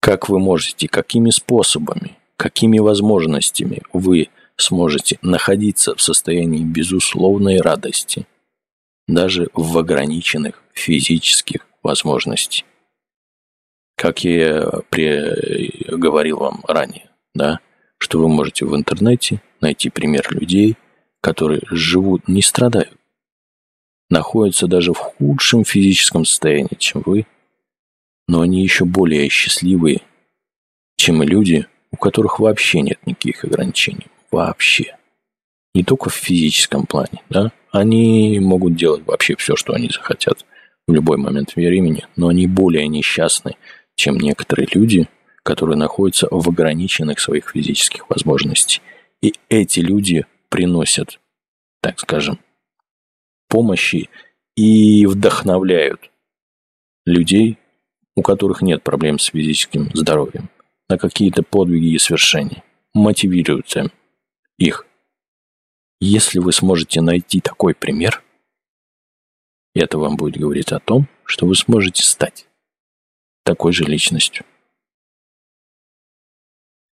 [SPEAKER 1] Как вы можете, какими способами, какими возможностями вы сможете находиться в состоянии безусловной радости – даже в ограниченных физических возможностей. Как я при... говорил вам ранее, да, что вы можете в интернете найти пример людей, которые живут, не страдают, находятся даже в худшем физическом состоянии, чем вы, но они еще более счастливые, чем люди, у которых вообще нет никаких ограничений. Вообще. Не только в физическом плане, да, они могут делать вообще все, что они захотят в любой момент времени, но они более несчастны, чем некоторые люди, которые находятся в ограниченных своих физических возможностях. И эти люди приносят, так скажем, помощи и вдохновляют людей, у которых нет проблем с физическим здоровьем, на какие-то подвиги и свершения, мотивируют их. Если вы сможете найти такой пример, это вам будет говорить о том, что вы сможете стать такой же личностью.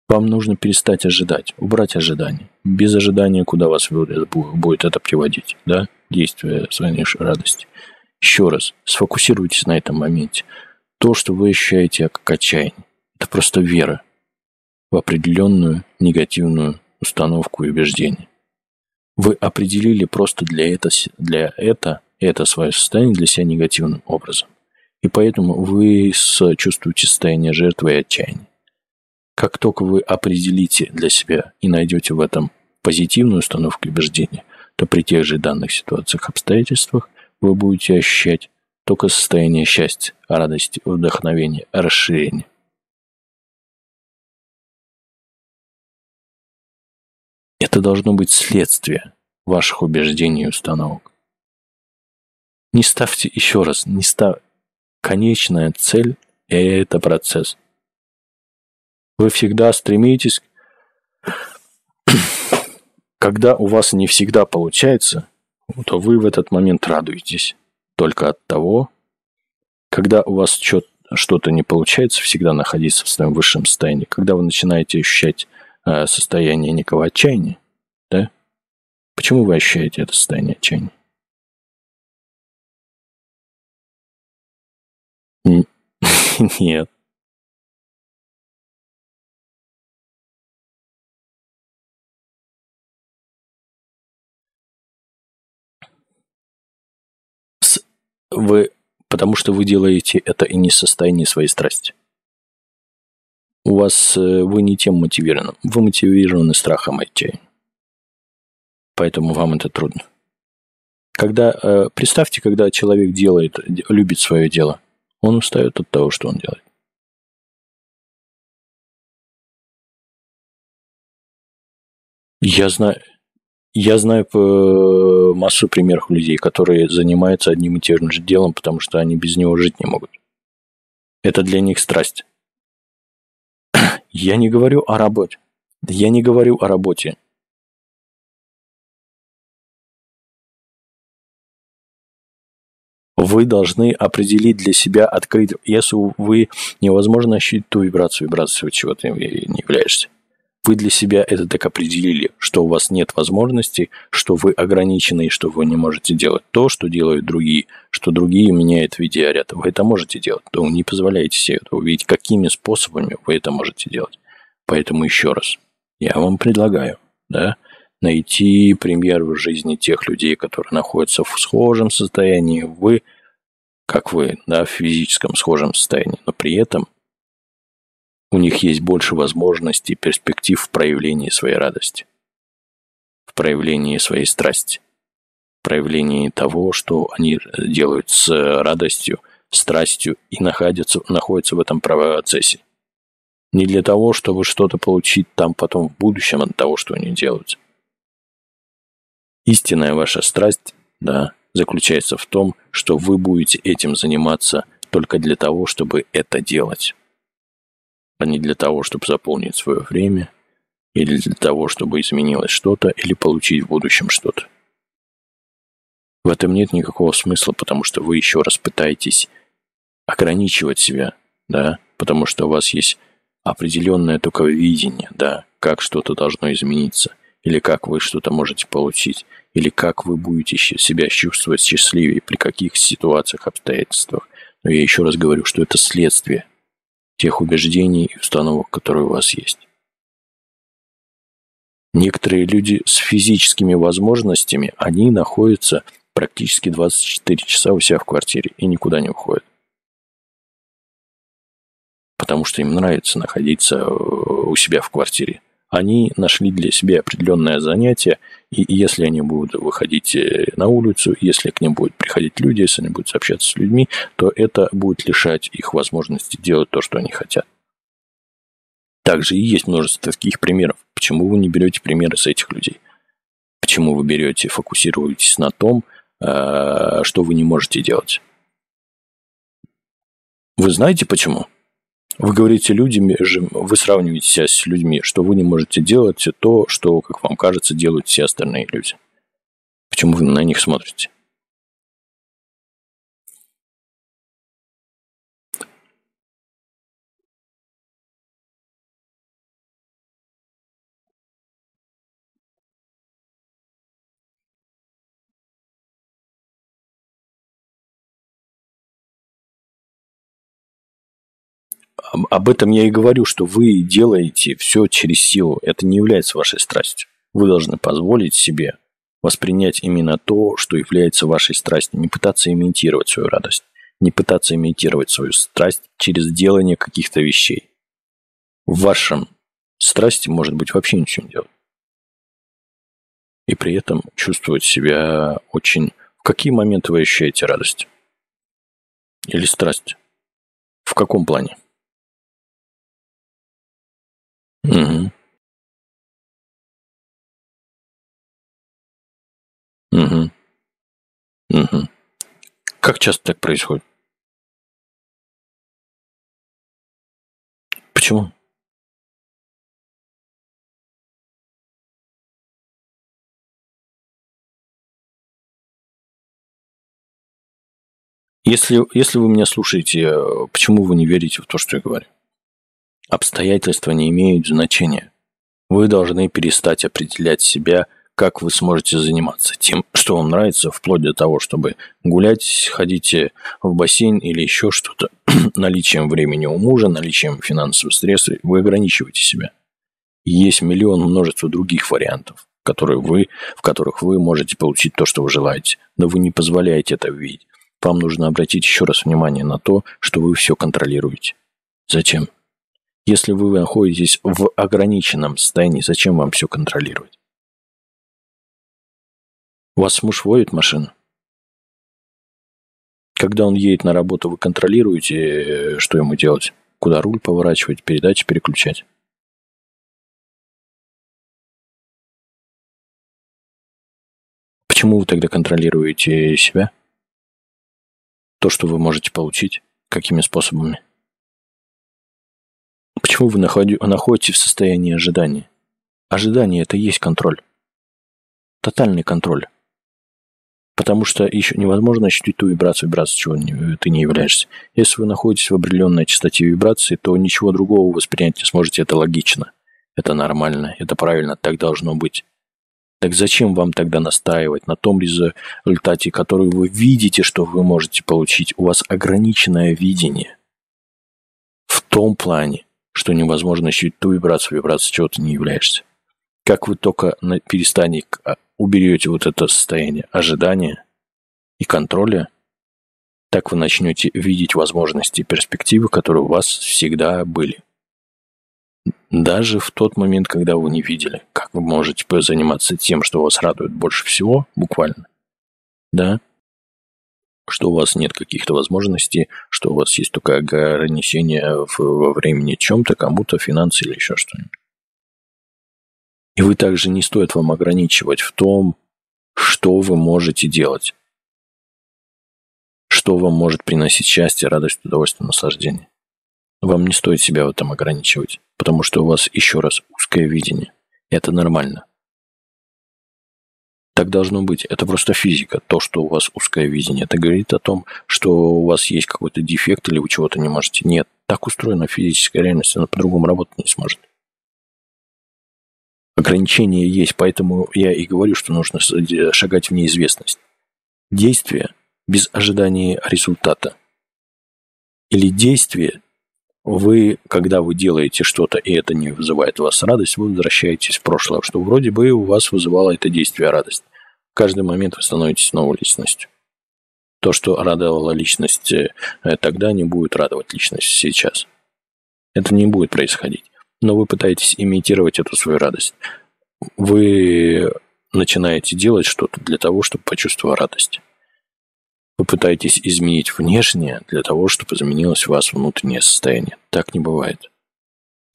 [SPEAKER 1] Вам нужно перестать ожидать, убрать ожидания. Без ожидания, куда вас будет это приводить, да? Действие своей радости. Еще раз, сфокусируйтесь на этом моменте. То, что вы ощущаете как отчаяние, это просто вера в определенную негативную установку и убеждение. Вы определили просто для это, для это, это свое состояние для себя негативным образом. И поэтому вы чувствуете состояние жертвы и отчаяния. Как только вы определите для себя и найдете в этом позитивную установку и убеждения, то при тех же данных ситуациях, обстоятельствах вы будете ощущать только состояние счастья, радости, вдохновения, расширения. Это должно быть следствие ваших убеждений и установок. Не ставьте еще раз, не став... Конечная цель – это процесс – вы всегда стремитесь, когда у вас не всегда получается, то вы в этот момент радуетесь только от того, когда у вас что-то не получается, всегда находиться в своем высшем состоянии, когда вы начинаете ощущать э, состояние некого отчаяния, да? Почему вы ощущаете это состояние отчаяния? Нет. Вы, потому что вы делаете это и не в состоянии своей страсти. У вас, э, вы не тем мотивированы. Вы мотивированы страхом и. Поэтому вам это трудно. Когда, э, представьте, когда человек делает, любит свое дело, он устает от того, что он делает. Я знаю, я знаю э, массу примеров людей, которые занимаются одним и тем же делом, потому что они без него жить не могут. Это для них страсть. Я не говорю о работе. Я не говорю о работе. Вы должны определить для себя открыть, если вы невозможно ощутить ту вибрацию, вибрацию чего ты не являешься. Вы для себя это так определили, что у вас нет возможностей, что вы ограничены и что вы не можете делать то, что делают другие, что другие меняют видеоряд. Вы это можете делать, то вы не позволяете себе это увидеть, какими способами вы это можете делать. Поэтому еще раз, я вам предлагаю, да, найти пример в жизни тех людей, которые находятся в схожем состоянии, вы, как вы, да, в физическом схожем состоянии, но при этом у них есть больше возможностей и перспектив в проявлении своей радости, в проявлении своей страсти, в проявлении того, что они делают с радостью, страстью и находятся, находятся в этом процессе. Не для того, чтобы что-то получить там потом в будущем от того, что они делают. Истинная ваша страсть, да, заключается в том, что вы будете этим заниматься только для того, чтобы это делать а не для того, чтобы заполнить свое время, или для того, чтобы изменилось что-то, или получить в будущем что-то. В этом нет никакого смысла, потому что вы еще раз пытаетесь ограничивать себя, да, потому что у вас есть определенное только видение, да, как что-то должно измениться, или как вы что-то можете получить, или как вы будете себя чувствовать счастливее при каких ситуациях, обстоятельствах. Но я еще раз говорю, что это следствие – тех убеждений и установок, которые у вас есть. Некоторые люди с физическими возможностями, они находятся практически 24 часа у себя в квартире и никуда не уходят. Потому что им нравится находиться э, у себя в квартире они нашли для себя определенное занятие, и если они будут выходить э, на улицу, если к ним будут приходить люди, если они будут общаться с людьми, то это будет лишать их возможности делать то, что они хотят. Также и есть множество таких примеров. Почему вы не берете примеры с этих людей? Почему вы берете, фокусируетесь на том, э, что вы не можете делать? Вы знаете почему? Вы говорите людям, вы сравниваете себя с людьми, что вы не можете делать то, что, как вам кажется, делают все остальные люди. Почему вы на них смотрите? Об этом я и говорю, что вы делаете все через силу. Это не является вашей страстью. Вы должны позволить себе воспринять именно то, что является вашей страстью. Не пытаться имитировать свою радость. Не пытаться имитировать свою страсть через делание каких-то вещей. В вашем страсти может быть вообще ничего не делать. И при этом чувствовать себя очень... В какие моменты вы ощущаете радость? Или страсть? В каком плане? Угу. Угу. Угу. Как часто так происходит? Почему? Если, если вы меня слушаете, э, почему вы не верите в то, что я говорю? Обстоятельства не имеют значения. Вы должны перестать определять себя, как вы сможете заниматься тем, что вам нравится, вплоть до того, чтобы гулять, ходите в бассейн или еще что-то. наличием времени у мужа, наличием финансовых средств, вы ограничиваете себя. Есть миллион множество других вариантов, которые вы, в которых вы можете получить то, что вы желаете, но вы не позволяете это видеть. Вам нужно обратить еще раз внимание на то, что вы все контролируете. Зачем? Если вы находитесь в ограниченном состоянии, зачем вам все контролировать? У вас муж водит машину? Когда он едет на работу, вы контролируете, э, что ему делать? Куда руль поворачивать, передачи переключать? Почему вы тогда контролируете себя? То, что вы можете получить? Какими способами? Почему вы находитесь в состоянии ожидания? Ожидание – это и есть контроль. Тотальный контроль. Потому что еще невозможно ощутить ту вибрацию, вибрацию, чего ты не являешься. Если вы находитесь в определенной частоте вибрации, то ничего другого воспринять не сможете. Это логично. Это нормально. Это правильно. Так должно быть. Так зачем вам тогда настаивать на том результате, который вы видите, что вы можете получить? У вас ограниченное видение. В том плане, что невозможно ощутить ту вибрацию, вибрацию чего ты не являешься. Как вы только перестанете, а, уберете вот это состояние ожидания и контроля, так вы начнете видеть возможности и перспективы, которые у вас всегда были. Даже в тот момент, когда вы не видели, как вы можете заниматься тем, что вас радует больше всего, буквально, да, что у вас нет каких-то возможностей, что у вас есть только ограничения во времени чем-то, кому-то, финансы или еще что-нибудь. И вы также не стоит вам ограничивать в том, что вы можете делать. Что вам может приносить счастье, радость, удовольствие, наслаждение. Вам не стоит себя в этом ограничивать, потому что у вас, еще раз, узкое видение. Это нормально. Так должно быть. Это просто физика. То, что у вас узкое видение, это говорит о том, что у вас есть какой-то дефект или вы чего-то не можете. Нет, так устроена физическая реальность, она по-другому работать не сможет. Ограничения есть, поэтому я и говорю, что нужно шагать в неизвестность. Действие без ожидания результата. Или действие, вы, когда вы делаете что-то, и это не вызывает у вас радость, вы возвращаетесь в прошлое, что вроде бы у вас вызывало это действие радость. В каждый момент вы становитесь новой личностью. То, что радовало личность э, тогда, не будет радовать личность сейчас. Это не будет происходить но вы пытаетесь имитировать эту свою радость. Вы начинаете делать что-то для того, чтобы почувствовать радость. Вы пытаетесь изменить внешнее для того, чтобы изменилось у вас внутреннее состояние. Так не бывает.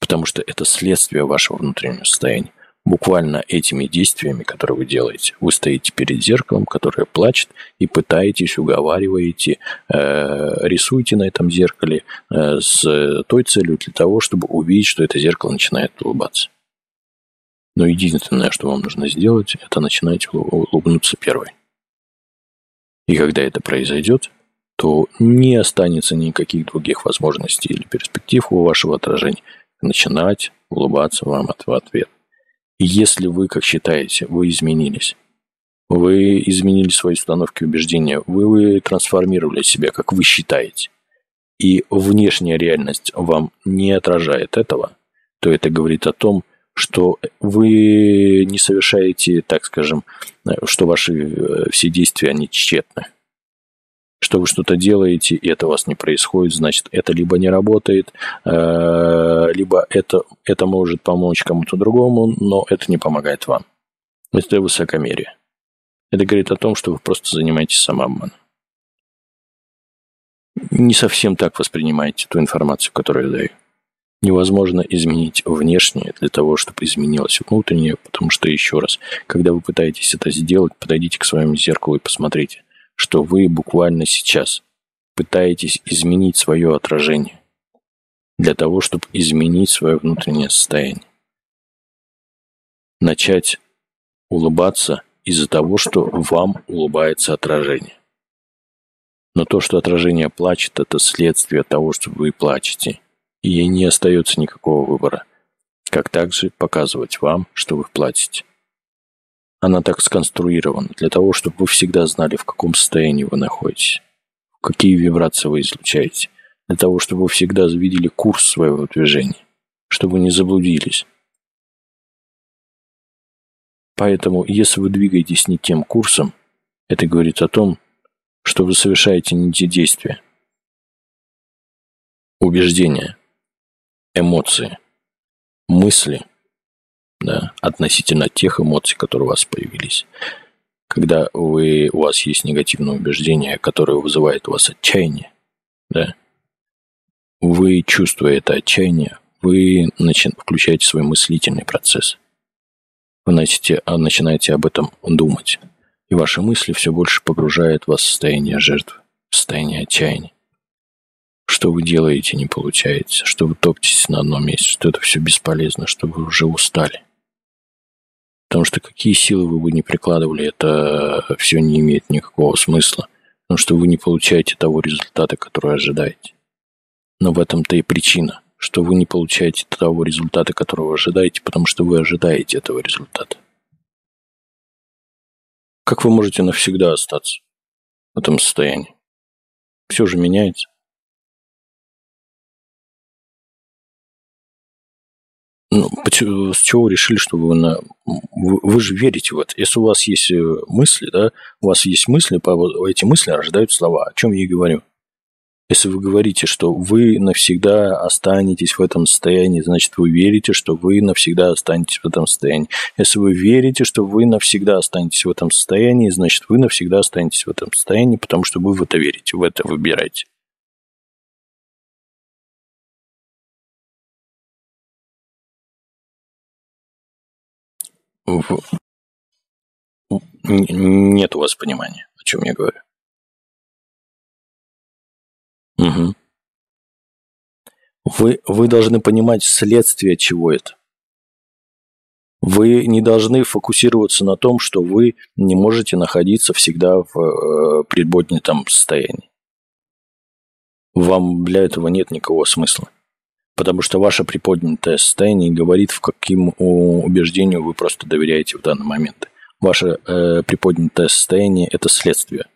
[SPEAKER 1] Потому что это следствие вашего внутреннего состояния. Буквально этими действиями, которые вы делаете, вы стоите перед зеркалом, которое плачет, и пытаетесь, уговариваете, э, рисуете на этом зеркале э, с той целью для того, чтобы увидеть, что это зеркало начинает улыбаться. Но единственное, что вам нужно сделать, это начинать улыбнуться первой. И когда это произойдет, то не останется никаких других возможностей или перспектив у вашего отражения начинать улыбаться вам в ответ. И если вы, как считаете, вы изменились, вы изменили свои установки убеждения, вы, вы трансформировали себя, как вы считаете, и внешняя реальность вам не отражает этого, то это говорит о том, что вы не совершаете, так скажем, что ваши э, все действия, они тщетны. Что вы что-то делаете, и это у вас не происходит, значит, это либо не работает, э, либо это, это может помочь кому-то другому, но это не помогает вам. Это высокомерие. Это говорит о том, что вы просто занимаетесь самообманом. Не совсем так воспринимаете ту информацию, которую я даю невозможно изменить внешнее для того, чтобы изменилось внутреннее, потому что, еще раз, когда вы пытаетесь это сделать, подойдите к своему зеркалу и посмотрите, что вы буквально сейчас пытаетесь изменить свое отражение для того, чтобы изменить свое внутреннее состояние. Начать улыбаться из-за того, что вам улыбается отражение. Но то, что отражение плачет, это следствие того, что вы плачете – и ей не остается никакого выбора, как также показывать вам, что вы платите. Она так сконструирована для того, чтобы вы всегда знали, в каком состоянии вы находитесь, какие вибрации вы излучаете, для того, чтобы вы всегда видели курс своего движения, чтобы не заблудились. Поэтому, если вы двигаетесь не тем курсом, это говорит о том, что вы совершаете не те действия. Убеждения – эмоции, мысли да, относительно тех эмоций, которые у вас появились. Когда вы, у вас есть негативное убеждение, которое вызывает у вас отчаяние, да, вы, чувствуя это отчаяние, вы начи- включаете свой мыслительный процесс. Вы начинаете, а, начинаете об этом думать. И ваши мысли все больше погружают вас в состояние жертвы, в состояние отчаяния что вы делаете, не получается, что вы топтитесь на одном месте, что это все бесполезно, что вы уже устали. Потому что какие силы вы бы не прикладывали, это все не имеет никакого смысла, потому что вы не получаете того результата, который ожидаете. Но в этом-то и причина, что вы не получаете того результата, которого ожидаете, потому что вы ожидаете этого результата. Как вы можете навсегда остаться в этом состоянии? Все же меняется. Ну, с чего решили, что вы на... Вы, же верите в это. Если у вас есть э, мысли, да, у вас есть мысли, эти мысли рождают слова. О чем я и говорю. Если вы говорите, что вы навсегда останетесь в этом состоянии, значит, вы верите, что вы навсегда останетесь в этом состоянии. Если вы верите, что вы навсегда останетесь в этом состоянии, значит, вы навсегда останетесь в этом состоянии, потому что вы в это верите, в это выбираете. Нет у вас понимания, о чем я говорю. Угу. Вы, вы должны понимать следствие чего это. Вы не должны фокусироваться на том, что вы не можете находиться всегда в э, предбоднятом состоянии. Вам для этого нет никакого смысла потому что ваше приподнятое состояние говорит, в каким убеждению вы просто доверяете в данный момент. Ваше э, приподнятое состояние – это следствие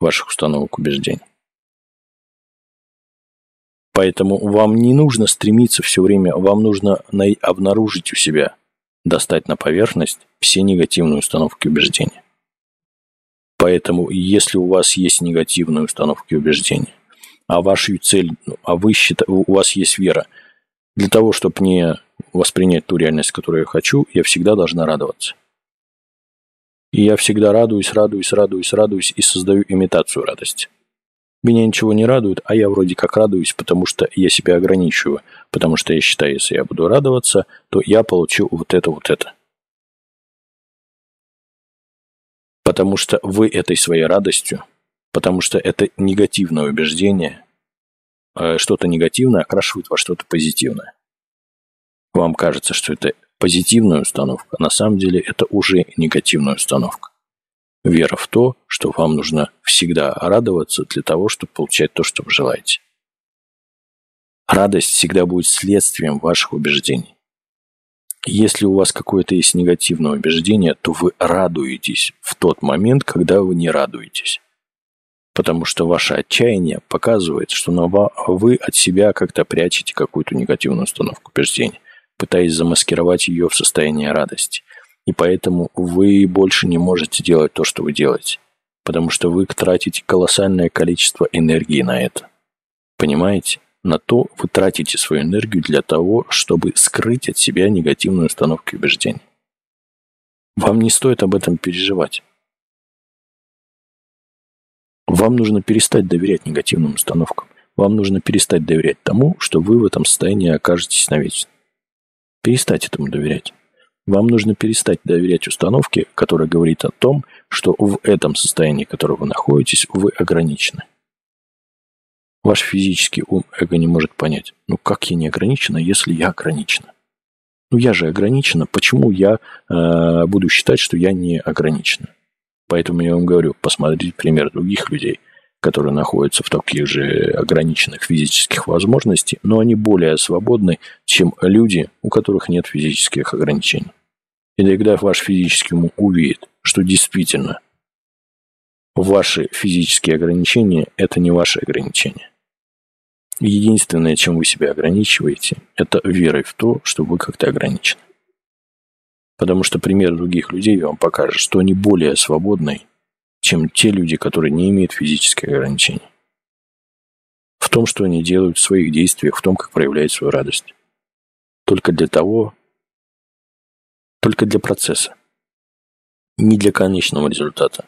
[SPEAKER 1] ваших установок убеждений. Поэтому вам не нужно стремиться все время, вам нужно обнаружить у себя, достать на поверхность все негативные установки убеждения. Поэтому, если у вас есть негативные установки убеждения, а вашу цель, а вы считаете, у вас есть вера. Для того, чтобы не воспринять ту реальность, которую я хочу, я всегда должна радоваться. И я всегда радуюсь, радуюсь, радуюсь, радуюсь и создаю имитацию радости. Меня ничего не радует, а я вроде как радуюсь, потому что я себя ограничиваю. Потому что я считаю, если я буду радоваться, то я получу вот это, вот это. Потому что вы этой своей радостью, потому что это негативное убеждение, э, что-то негативное окрашивает во что-то позитивное. Вам кажется, что это позитивная установка, на самом деле это уже негативная установка. Вера в то, что вам нужно всегда радоваться для того, чтобы получать то, что вы желаете. Радость всегда будет следствием ваших убеждений. Если у вас какое-то есть негативное убеждение, то вы радуетесь в тот момент, когда вы не радуетесь. Потому что ваше отчаяние показывает, что вы от себя как-то прячете какую-то негативную установку убеждений, пытаясь замаскировать ее в состояние радости. И поэтому вы больше не можете делать то, что вы делаете. Потому что вы тратите колоссальное количество энергии на это. Понимаете? На то вы тратите свою энергию для того, чтобы скрыть от себя негативную установку убеждений. Вам не стоит об этом переживать. Вам нужно перестать доверять негативным установкам. Вам нужно перестать доверять тому, что вы в этом состоянии окажетесь навечно. Перестать этому доверять. Вам нужно перестать доверять установке, которая говорит о том, что в этом состоянии, в котором вы находитесь, вы ограничены. Ваш физический ум эго не может понять, ну как я не ограничена, если я ограничена? Ну я же ограничена, почему я э, буду считать, что я не ограничена? Поэтому я вам говорю, посмотрите пример других людей, которые находятся в таких же ограниченных физических возможностей, но они более свободны, чем люди, у которых нет физических ограничений. И тогда ваш физический ум увидит, что действительно ваши физические ограничения – это не ваши ограничения. Единственное, чем вы себя ограничиваете, это верой в то, что вы как-то ограничены. Потому что пример других людей вам покажет, что они более свободны, чем те люди, которые не имеют физических ограничений. В том, что они делают в своих действиях, в том, как проявляют свою радость. Только для того, только для процесса, не для конечного результата.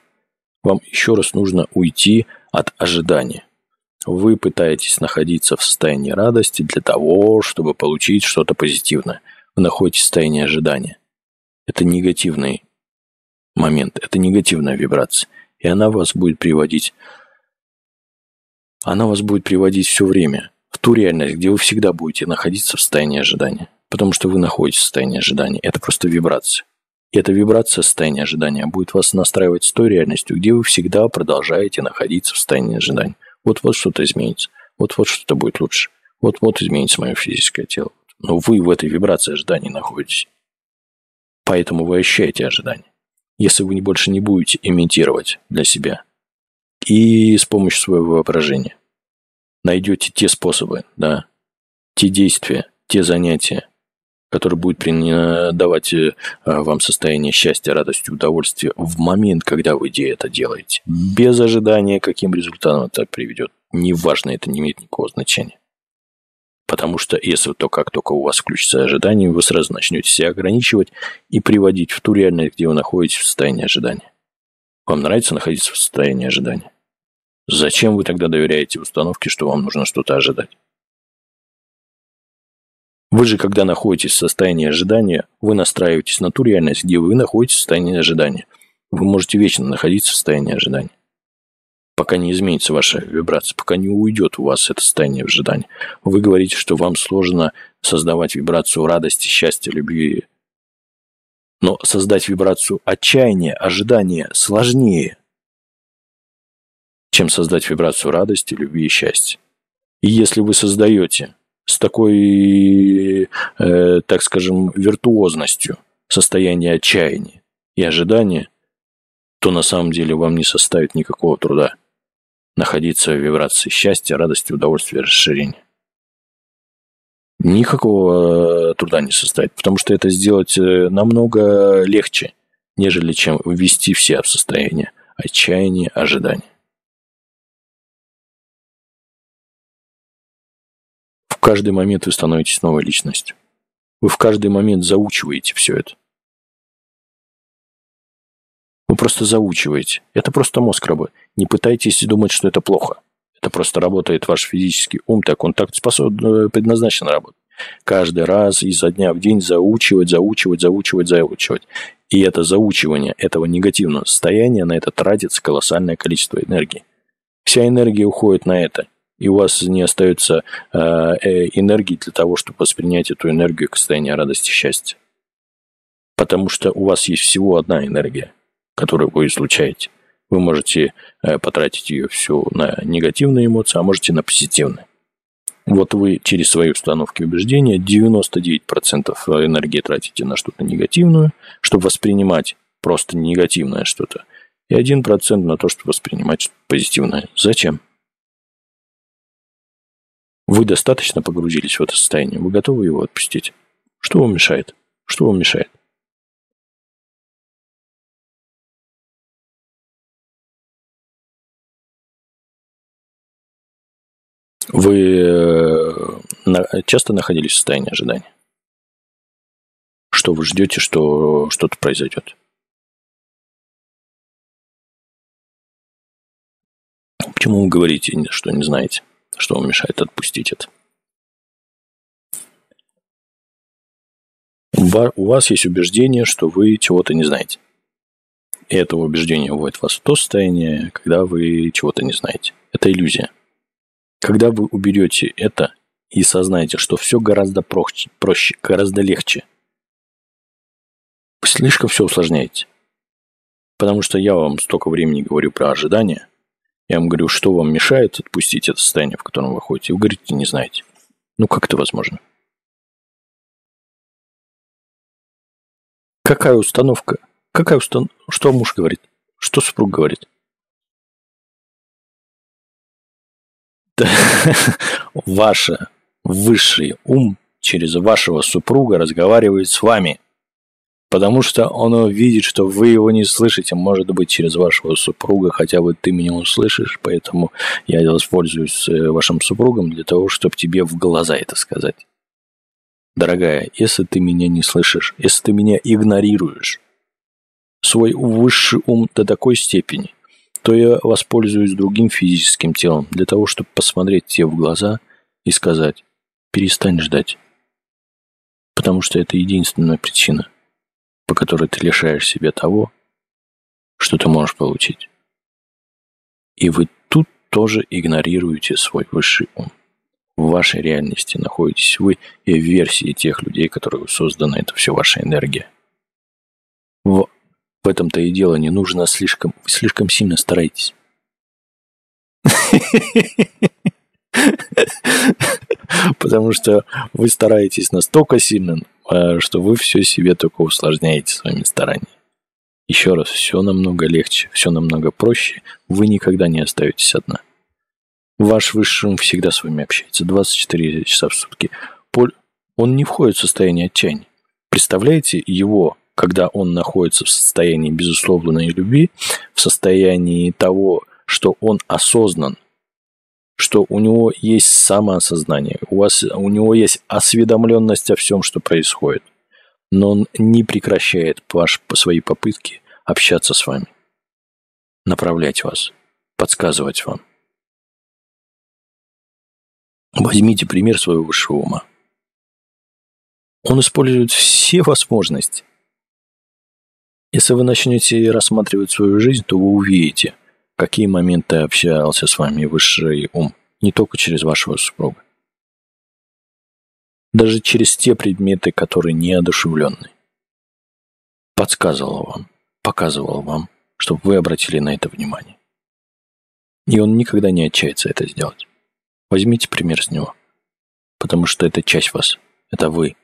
[SPEAKER 1] Вам еще раз нужно уйти от ожидания. Вы пытаетесь находиться в состоянии радости для того, чтобы получить что-то позитивное. Вы находитесь в состоянии ожидания. Это негативный момент, это негативная вибрация. И она вас будет приводить, она вас будет приводить все время в ту реальность, где вы всегда будете находиться в состоянии ожидания. Потому что вы находитесь в состоянии ожидания. Это просто вибрация. И эта вибрация состояния ожидания будет вас настраивать с той реальностью, где вы всегда продолжаете находиться в состоянии ожидания. Вот-вот что-то изменится. Вот-вот что-то будет лучше. Вот-вот изменится мое физическое тело. Но вы в этой вибрации ожидания находитесь. Поэтому вы ощущаете ожидание. Если вы больше не будете имитировать для себя и с помощью своего воображения найдете те способы, да, те действия, те занятия, которые будут давать э, вам состояние счастья, радости, удовольствия в момент, когда вы это делаете. Без ожидания, каким результатом это приведет. Неважно, это не имеет никакого значения. Потому что если то, как только у вас включится ожидание, вы сразу начнете себя ограничивать и приводить в ту реальность, где вы находитесь в состоянии ожидания. Вам нравится находиться в состоянии ожидания? Зачем вы тогда доверяете установке, что вам нужно что-то ожидать? Вы же, когда находитесь в состоянии ожидания, вы настраиваетесь на ту реальность, где вы находитесь в состоянии ожидания. Вы можете вечно находиться в состоянии ожидания. Пока не изменится ваша вибрация, пока не уйдет у вас это состояние ожидания. Вы говорите, что вам сложно создавать вибрацию радости, счастья, любви. Но создать вибрацию отчаяния, ожидания сложнее, чем создать вибрацию радости, любви и счастья. И если вы создаете с такой, э, так скажем, виртуозностью состояние отчаяния и ожидания, то на самом деле вам не составит никакого труда находиться в вибрации счастья, радости, удовольствия, расширения. Никакого э, труда не составит, потому что это сделать э, намного легче, нежели чем ввести все в состояние отчаяния, ожидания. каждый момент вы становитесь новой личностью. Вы в каждый момент заучиваете все это. Просто заучиваете. Это просто мозг работает. Не пытайтесь думать, что это плохо. Это просто работает ваш физический ум, так он так способен, предназначен работать. Каждый раз изо дня в день заучивать, заучивать, заучивать, заучивать. И это заучивание этого негативного состояния, на это тратится колоссальное количество энергии. Вся энергия уходит на это. И у вас не остается э, э, энергии для того, чтобы воспринять эту энергию к состоянию радости и счастья. Потому что у вас есть всего одна энергия, которую вы излучаете. Вы можете э, потратить ее всю на негативные эмоции, а можете на позитивные. Вот вы через свои установки и убеждения 99% энергии тратите на что-то негативное, чтобы воспринимать просто негативное что-то, и 1% на то, чтобы воспринимать что-то позитивное. Зачем? Вы достаточно погрузились в это состояние, вы готовы его отпустить. Что вам мешает? Что вам мешает? Вы э, часто находились в состоянии ожидания? Что вы ждете, что что-то произойдет? Почему вы говорите, что не знаете? Что вам мешает отпустить это? У вас есть убеждение, что вы чего-то не знаете. И это убеждение вводит вас в то состояние, когда вы чего-то не знаете. Это иллюзия. Когда вы уберете это и сознаете, что все гораздо проще, проще гораздо легче, вы слишком все усложняете. Потому что я вам столько времени говорю про ожидания, я вам говорю, что вам мешает отпустить это состояние, в котором вы ходите, вы говорите, не знаете. Ну, как это возможно? Какая установка? Какая установка? Что муж говорит? Что супруг говорит? Ваш высший ум через вашего супруга разговаривает с вами. Потому что он видит, что вы его не слышите, может быть, через вашего супруга, хотя бы ты меня услышишь, поэтому я воспользуюсь э, вашим супругом для того, чтобы тебе в глаза это сказать. Дорогая, если ты меня не слышишь, если ты меня игнорируешь, свой высший ум до такой степени, то я воспользуюсь другим физическим телом для того, чтобы посмотреть тебе в глаза и сказать «перестань ждать». Потому что это единственная причина, по которой ты лишаешь себя того, что ты можешь получить. И вы тут тоже игнорируете свой высший ум. В вашей реальности находитесь вы и в версии тех людей, которые созданы, это все ваша энергия. В в этом-то и дело, не нужно слишком, слишком сильно старайтесь. Потому что вы стараетесь настолько сильно, а, что вы все себе только усложняете своими стараниями. Еще раз, все намного легче, все намного проще, вы никогда не остаетесь одна. Ваш высший ум всегда с вами общается 24 часа в сутки. Он не входит в состояние отчаяния. Представляете его когда он находится в состоянии безусловной любви, в состоянии того, что он осознан, что у него есть самоосознание, у, вас, у него есть осведомленность о всем, что происходит, но он не прекращает ваш, свои попытки общаться с вами, направлять вас, подсказывать вам. Возьмите пример своего высшего ума. Он использует все возможности – если вы начнете рассматривать свою жизнь, то вы увидите, какие моменты общался с вами высший ум, не только через вашего супруга. Даже через те предметы, которые неодушевленны. Подсказывал вам, показывал вам, чтобы вы обратили на это внимание. И он никогда не отчается это сделать. Возьмите пример с него. Потому что это часть вас. Это вы.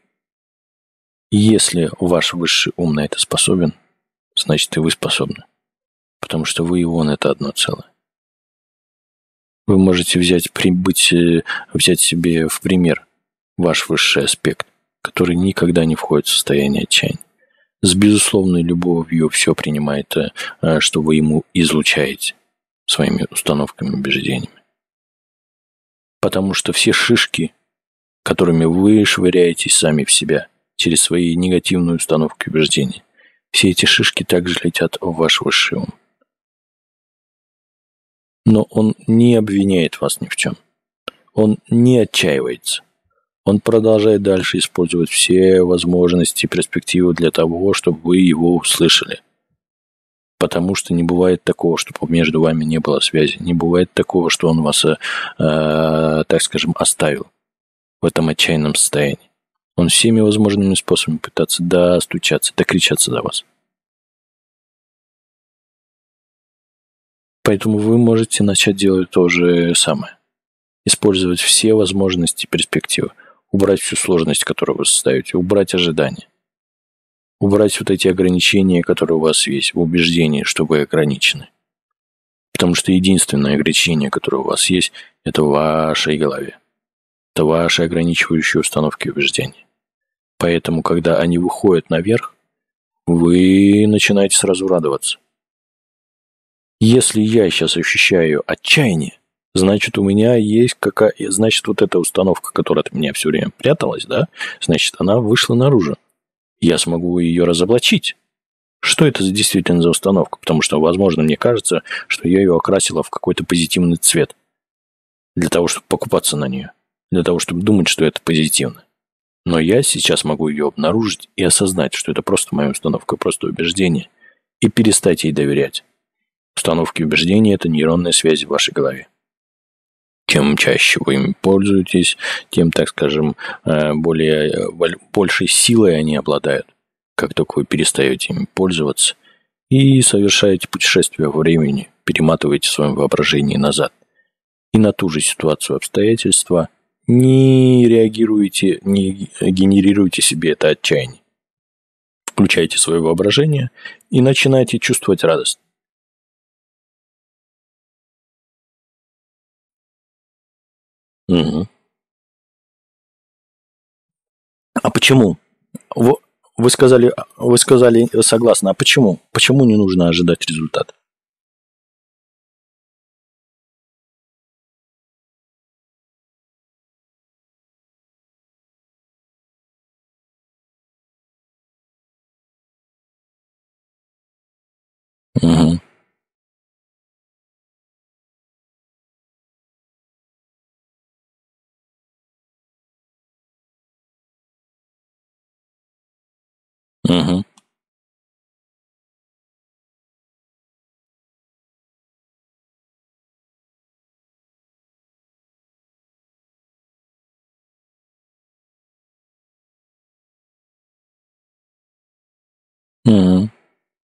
[SPEAKER 1] И если ваш высший ум на это способен, значит и вы способны. Потому что вы и он – это одно целое. Вы можете взять, быть, э, взять себе в пример ваш высший аспект, который никогда не входит в состояние отчаяния. С безусловной любовью все принимает, э, э, что вы ему излучаете своими установками убеждениями. Потому что все шишки, которыми вы швыряетесь сами в себя через свои негативные установки и убеждения, все эти шишки также летят в ваш высший ум. Но он не обвиняет вас ни в чем. Он не отчаивается. Он продолжает дальше использовать все возможности и перспективы для того, чтобы вы его услышали. Потому что не бывает такого, чтобы между вами не было связи. Не бывает такого, что он вас, э, э, так скажем, оставил в этом отчаянном состоянии. Он всеми возможными способами пытается достучаться, докричаться до вас. Поэтому вы можете начать делать то же самое. Использовать все возможности и перспективы. Убрать всю сложность, которую вы составите. Убрать ожидания. Убрать вот эти ограничения, которые у вас есть в убеждении, что вы ограничены. Потому что единственное ограничение, которое у вас есть, это в вашей голове. Это ваши ограничивающие установки и убеждения. Поэтому, когда они выходят наверх, вы начинаете сразу радоваться. Если я сейчас ощущаю отчаяние, значит, у меня есть какая... Значит, вот эта установка, которая от меня все время пряталась, да, значит, она вышла наружу. Я смогу ее разоблачить. Что это действительно за установка? Потому что, возможно, мне кажется, что я ее окрасила в какой-то позитивный цвет. Для того, чтобы покупаться на нее. Для того, чтобы думать, что это позитивно. Но я сейчас могу ее обнаружить и осознать, что это просто моя установка, просто убеждение, и перестать ей доверять. Установки убеждения – это нейронные связи в вашей голове. Чем чаще вы ими пользуетесь, тем, так скажем, э, более, э, большей силой они обладают. Как только вы перестаете ими пользоваться и совершаете путешествие во времени, перематываете в своем воображении назад. И на ту же ситуацию обстоятельства не реагируете, не генерируете себе это отчаяние. Включайте свое воображение и начинайте чувствовать радость. Угу. А почему? Вы сказали, вы сказали согласно. А почему? Почему не нужно ожидать результат?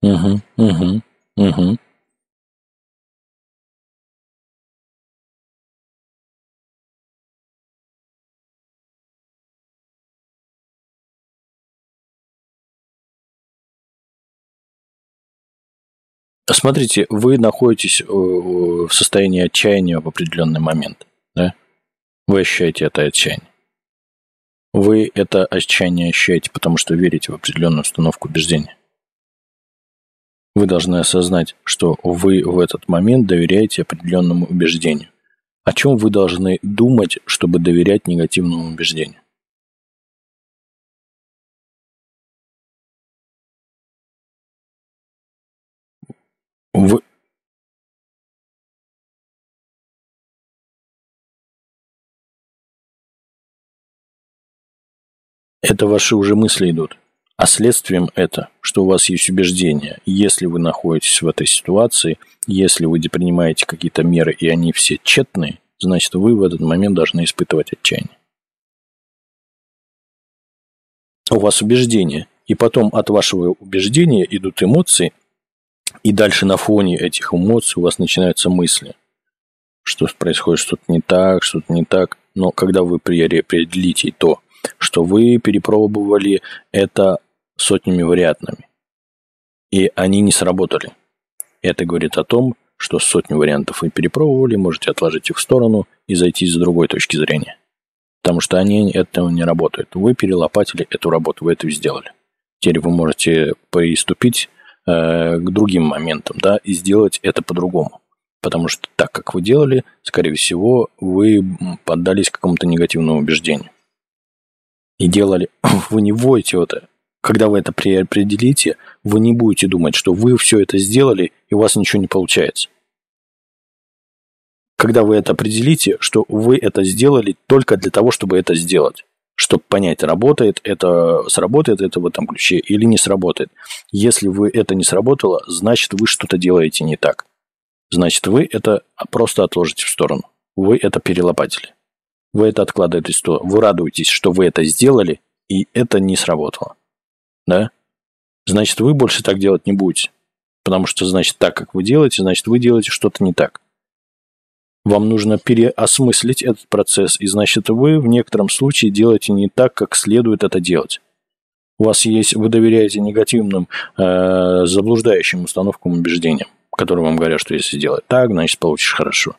[SPEAKER 1] Угу. Угу. Угу. Смотрите, вы находитесь э, в состоянии отчаяния в определенный момент, да? Вы ощущаете это отчаяние. Вы это отчаяние ощущаете, потому что верите в определенную установку убеждения. Вы должны осознать, что вы в этот момент доверяете определенному убеждению. О чем вы должны думать, чтобы доверять негативному убеждению? Вы... Это ваши уже мысли идут. А следствием это, что у вас есть убеждение, если вы находитесь в этой ситуации, если вы принимаете какие-то меры, и они все тщетные, значит, вы в этот момент должны испытывать отчаяние. У вас убеждение, и потом от вашего убеждения идут эмоции, и дальше на фоне этих эмоций у вас начинаются мысли, что происходит что-то не так, что-то не так. Но когда вы определите то, что вы перепробовали это сотнями вариантами, и они не сработали. Это говорит о том, что сотню вариантов вы перепробовали, можете отложить их в сторону и зайти с другой точки зрения. Потому что они этого не работают. Вы перелопатили эту работу, вы это сделали. Теперь вы можете приступить э, к другим моментам, да, и сделать это по-другому. Потому что так, как вы делали, скорее всего, вы поддались какому-то негативному убеждению. И делали, вы не вводите это когда вы это определите, вы не будете думать, что вы все это сделали, и у вас ничего не получается. когда вы это определите, что вы это сделали только для того, чтобы это сделать чтобы понять, работает это, сработает это в этом ключе или не сработает. Если вы это не сработало, значит, вы что-то делаете не так. Значит, вы это просто отложите в сторону. Вы это перелопатили. Вы это откладываете в сторону. Вы радуетесь, что вы это сделали, и это не сработало. Да? Значит, вы больше так делать не будете. Потому что, значит, так, как вы делаете, значит, вы делаете что-то не так. Вам нужно переосмыслить этот процесс, и значит вы в некотором случае делаете не так, как следует это делать. У вас есть, вы доверяете негативным, э, заблуждающим установкам убеждениям, которые вам говорят, что если сделать так, значит получишь хорошо.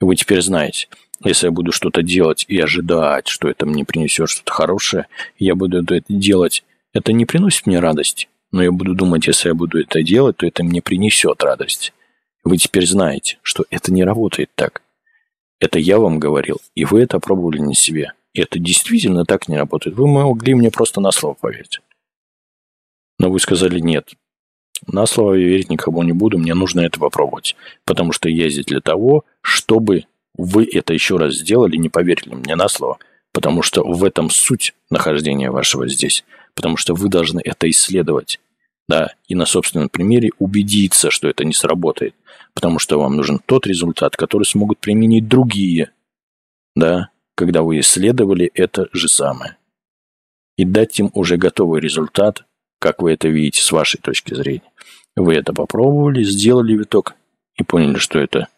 [SPEAKER 1] Вы теперь знаете, если я буду что-то делать и ожидать, что это мне принесет что-то хорошее, я буду это делать, это не приносит мне радости, но я буду думать, если я буду это делать, то это мне принесет радость. Вы теперь знаете, что это не работает так. Это я вам говорил, и вы это пробовали на себе. И это действительно так не работает. Вы могли мне просто на слово поверить. Но вы сказали нет. На слово я верить никому не буду, мне нужно это попробовать. Потому что я здесь для того, чтобы вы это еще раз сделали, не поверили мне на слово. Потому что в этом суть нахождения вашего здесь. Потому что вы должны это исследовать да, и на собственном примере убедиться, что это не сработает, потому что вам нужен тот результат, который смогут применить другие, да, когда вы исследовали это же самое. И дать им уже готовый результат, как вы это видите с вашей точки зрения. Вы это попробовали, сделали виток и поняли, что это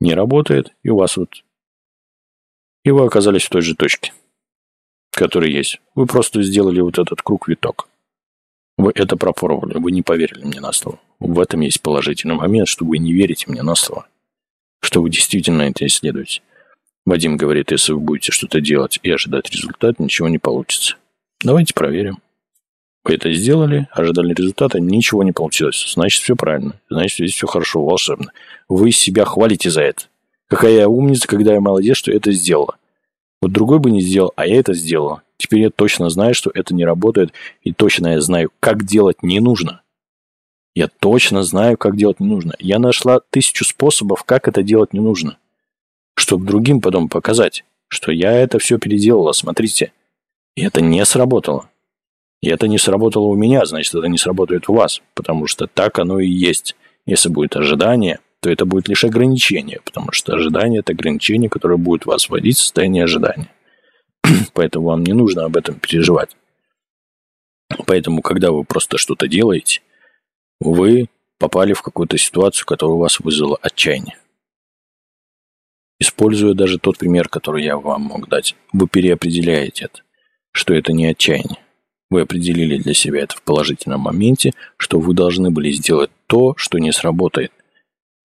[SPEAKER 1] не работает, и у вас вот... И вы оказались в той же точке, которая есть. Вы просто сделали вот этот круг-виток. Вы это пропробовали, вы не поверили мне на слово. В этом есть положительный момент, что вы не верите мне на слово. Что вы действительно это исследуете. Вадим говорит, если вы будете что-то делать и ожидать результат, ничего не получится. Давайте проверим. Вы это сделали, ожидали результата, ничего не получилось. Значит, все правильно. Значит, здесь все хорошо, волшебно. Вы себя хвалите за это. Какая я умница, когда я молодец, что это сделала. Вот другой бы не сделал, а я это сделала. Теперь я точно знаю, что это не работает, и точно я знаю, как делать не нужно. Я точно знаю, как делать не нужно. Я нашла тысячу способов, как это делать не нужно. Чтобы другим потом показать, что я это все переделала, смотрите. И это не сработало. И это не сработало у меня, значит, это не сработает у вас, потому что так оно и есть. Если будет ожидание, то это будет лишь ограничение, потому что ожидание – это ограничение, которое будет вас вводить в состояние ожидания. Поэтому вам не нужно об этом переживать. Поэтому, когда вы просто что-то делаете, вы попали в какую-то ситуацию, которая у вас вызвала отчаяние. Используя даже тот пример, который я вам мог дать, вы переопределяете это, что это не отчаяние. Вы определили для себя это в положительном моменте, что вы должны были сделать то, что не сработает –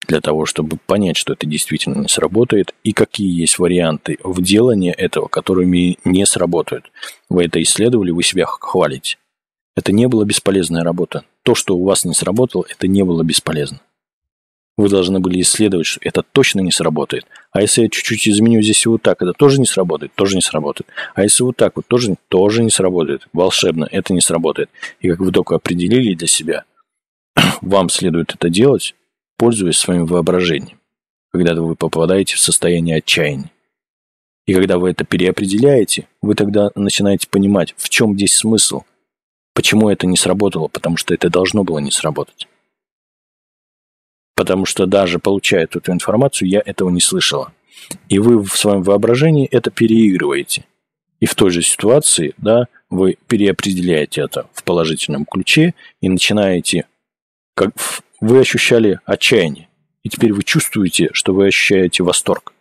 [SPEAKER 1] для того, чтобы понять, что это действительно не сработает, и какие есть варианты в делании этого, которыми не сработают. Вы это исследовали, вы себя хвалите. Это не была бесполезная работа. То, что у вас не сработало, это не было бесполезно. Вы должны были исследовать, что это точно не сработает. А если я чуть-чуть изменю здесь вот так, это тоже не сработает, тоже не сработает. А если вот так вот, тоже, тоже не сработает. Волшебно, это не сработает. И как вы только определили для себя, вам следует это делать, пользуясь своим воображением, когда вы попадаете в состояние отчаяния. И когда вы это переопределяете, вы тогда начинаете понимать, в чем здесь смысл, почему это не сработало, потому что это должно было не сработать. Потому что даже получая эту информацию, я этого не слышала. И вы в своем воображении это переигрываете. И в той же ситуации, да, вы переопределяете это в положительном ключе и начинаете как вы ощущали отчаяние. И теперь вы чувствуете, что вы ощущаете восторг.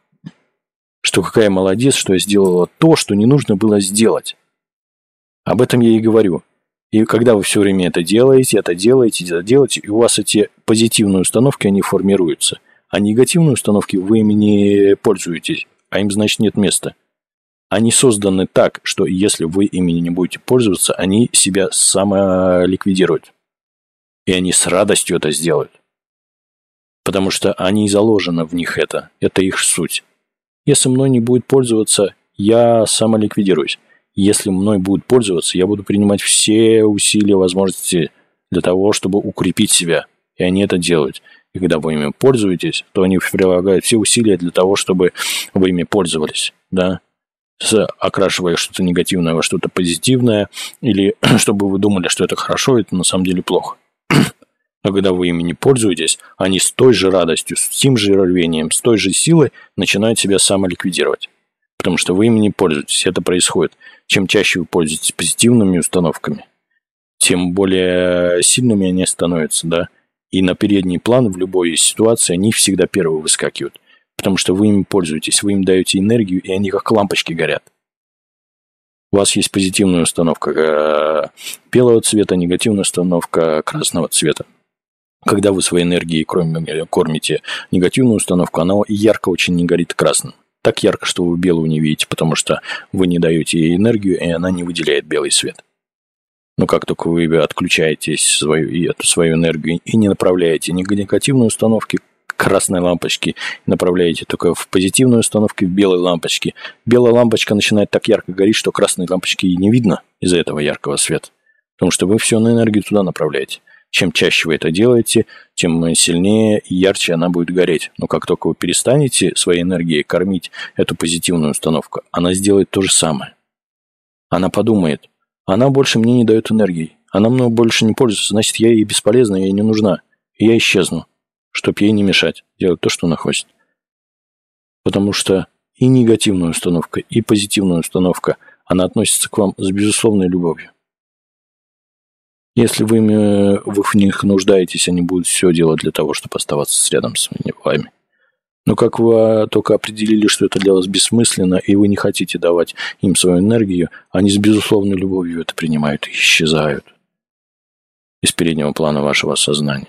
[SPEAKER 1] Что какая молодец, что я сделала то, что не нужно было сделать. Об этом я и говорю. И когда вы все время это делаете, это делаете, это делаете, и у вас эти позитивные установки, они формируются. А негативные установки вы ими не пользуетесь, а им, значит, нет места. Они созданы так, что если вы ими не будете пользоваться, они себя самоликвидируют. И они с радостью это сделают. Потому что они заложено в них это. Это их суть. Если мной не будет пользоваться, я самоликвидируюсь. Если мной будут пользоваться, я буду принимать все усилия, возможности для того, чтобы укрепить себя. И они это делают. И когда вы ими пользуетесь, то они прилагают все усилия для того, чтобы вы ими пользовались, да, окрашивая что-то негативное во что-то позитивное, или чтобы вы думали, что это хорошо, это на самом деле плохо. Но когда вы ими не пользуетесь, они с той же радостью, с тем же рвением, с той же силой начинают себя самоликвидировать. Потому что вы ими не пользуетесь. Это происходит. Чем чаще вы пользуетесь позитивными установками, тем более сильными они становятся, да. И на передний план в любой ситуации они всегда первые выскакивают. Потому что вы ими пользуетесь, вы им даете энергию, и они как лампочки горят. У вас есть позитивная установка э, белого цвета, негативная установка красного цвета. Когда вы своей энергией кормите негативную установку, она ярко очень не горит красным. Так ярко, что вы белую не видите, потому что вы не даете ей энергию, и она не выделяет белый свет. Но как только вы отключаете свою, эту свою энергию и не направляете ни негативные установки красной лампочки, направляете только в позитивную установку в белой лампочке, белая лампочка начинает так ярко гореть, что красной лампочки и не видно из-за этого яркого света. Потому что вы всю энергию туда направляете. Чем чаще вы это делаете, тем сильнее и ярче она будет гореть. Но как только вы перестанете своей энергией кормить эту позитивную установку, она сделает то же самое. Она подумает, она больше мне не дает энергии, она мной больше не пользуется, значит, я ей бесполезна, я ей не нужна, и я исчезну, чтобы ей не мешать делать то, что она хочет. Потому что и негативная установка, и позитивная установка, она относится к вам с безусловной любовью. Если вы, вы в них нуждаетесь, они будут все делать для того, чтобы оставаться рядом с вами. Но как вы только определили, что это для вас бессмысленно, и вы не хотите давать им свою энергию, они с безусловной любовью это принимают и исчезают из переднего плана вашего сознания.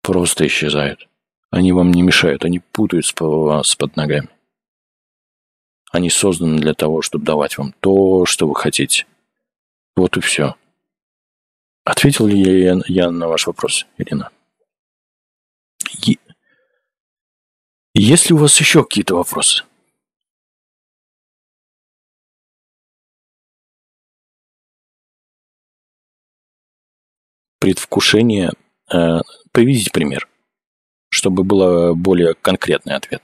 [SPEAKER 1] Просто исчезают. Они вам не мешают, они путаются по вас под ногами. Они созданы для того, чтобы давать вам то, что вы хотите. Вот и все. Ответил ли я, я на ваш вопрос, Ирина? Е... Есть ли у вас еще какие-то вопросы? Предвкушение. Э, приведите пример, чтобы был более конкретный ответ.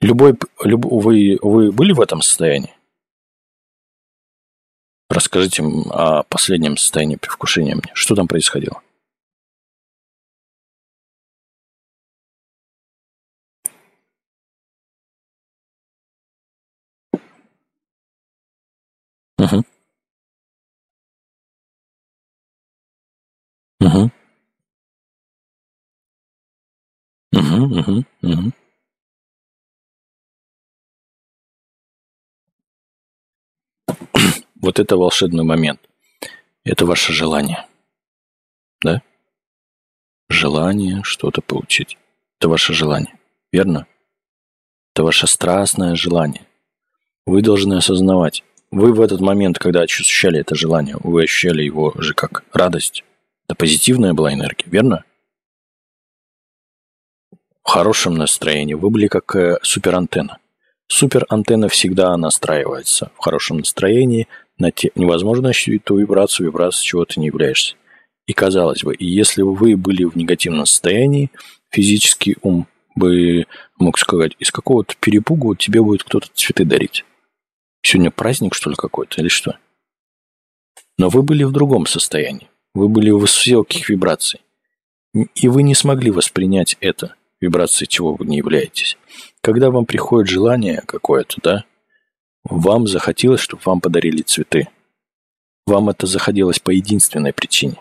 [SPEAKER 1] Любой, люб, вы, вы были в этом состоянии? Расскажите о последнем состоянии предвкушения мне. Что там происходило? Угу. Угу. Угу, угу, угу. Вот это волшебный момент. Это ваше желание. Да? Желание что-то получить. Это ваше желание. Верно? Это ваше страстное желание. Вы должны осознавать. Вы в этот момент, когда ощущали это желание, вы ощущали его же как радость. Это позитивная была энергия, верно? В хорошем настроении вы были как э, суперантенна. Суперантенна всегда настраивается в хорошем настроении на те, невозможно ощутить ту вибрацию, вибрацию, чего ты не являешься. И казалось бы, если бы вы были в негативном состоянии, физический ум бы мог сказать, из какого-то перепугу тебе будет кто-то цветы дарить. Сегодня праздник, что ли, какой-то, или что? Но вы были в другом состоянии. Вы были в высоких вибраций. И вы не смогли воспринять это, вибрации, чего вы не являетесь. Когда вам приходит желание какое-то, да, вам захотелось, чтобы вам подарили цветы. Вам это захотелось по единственной причине.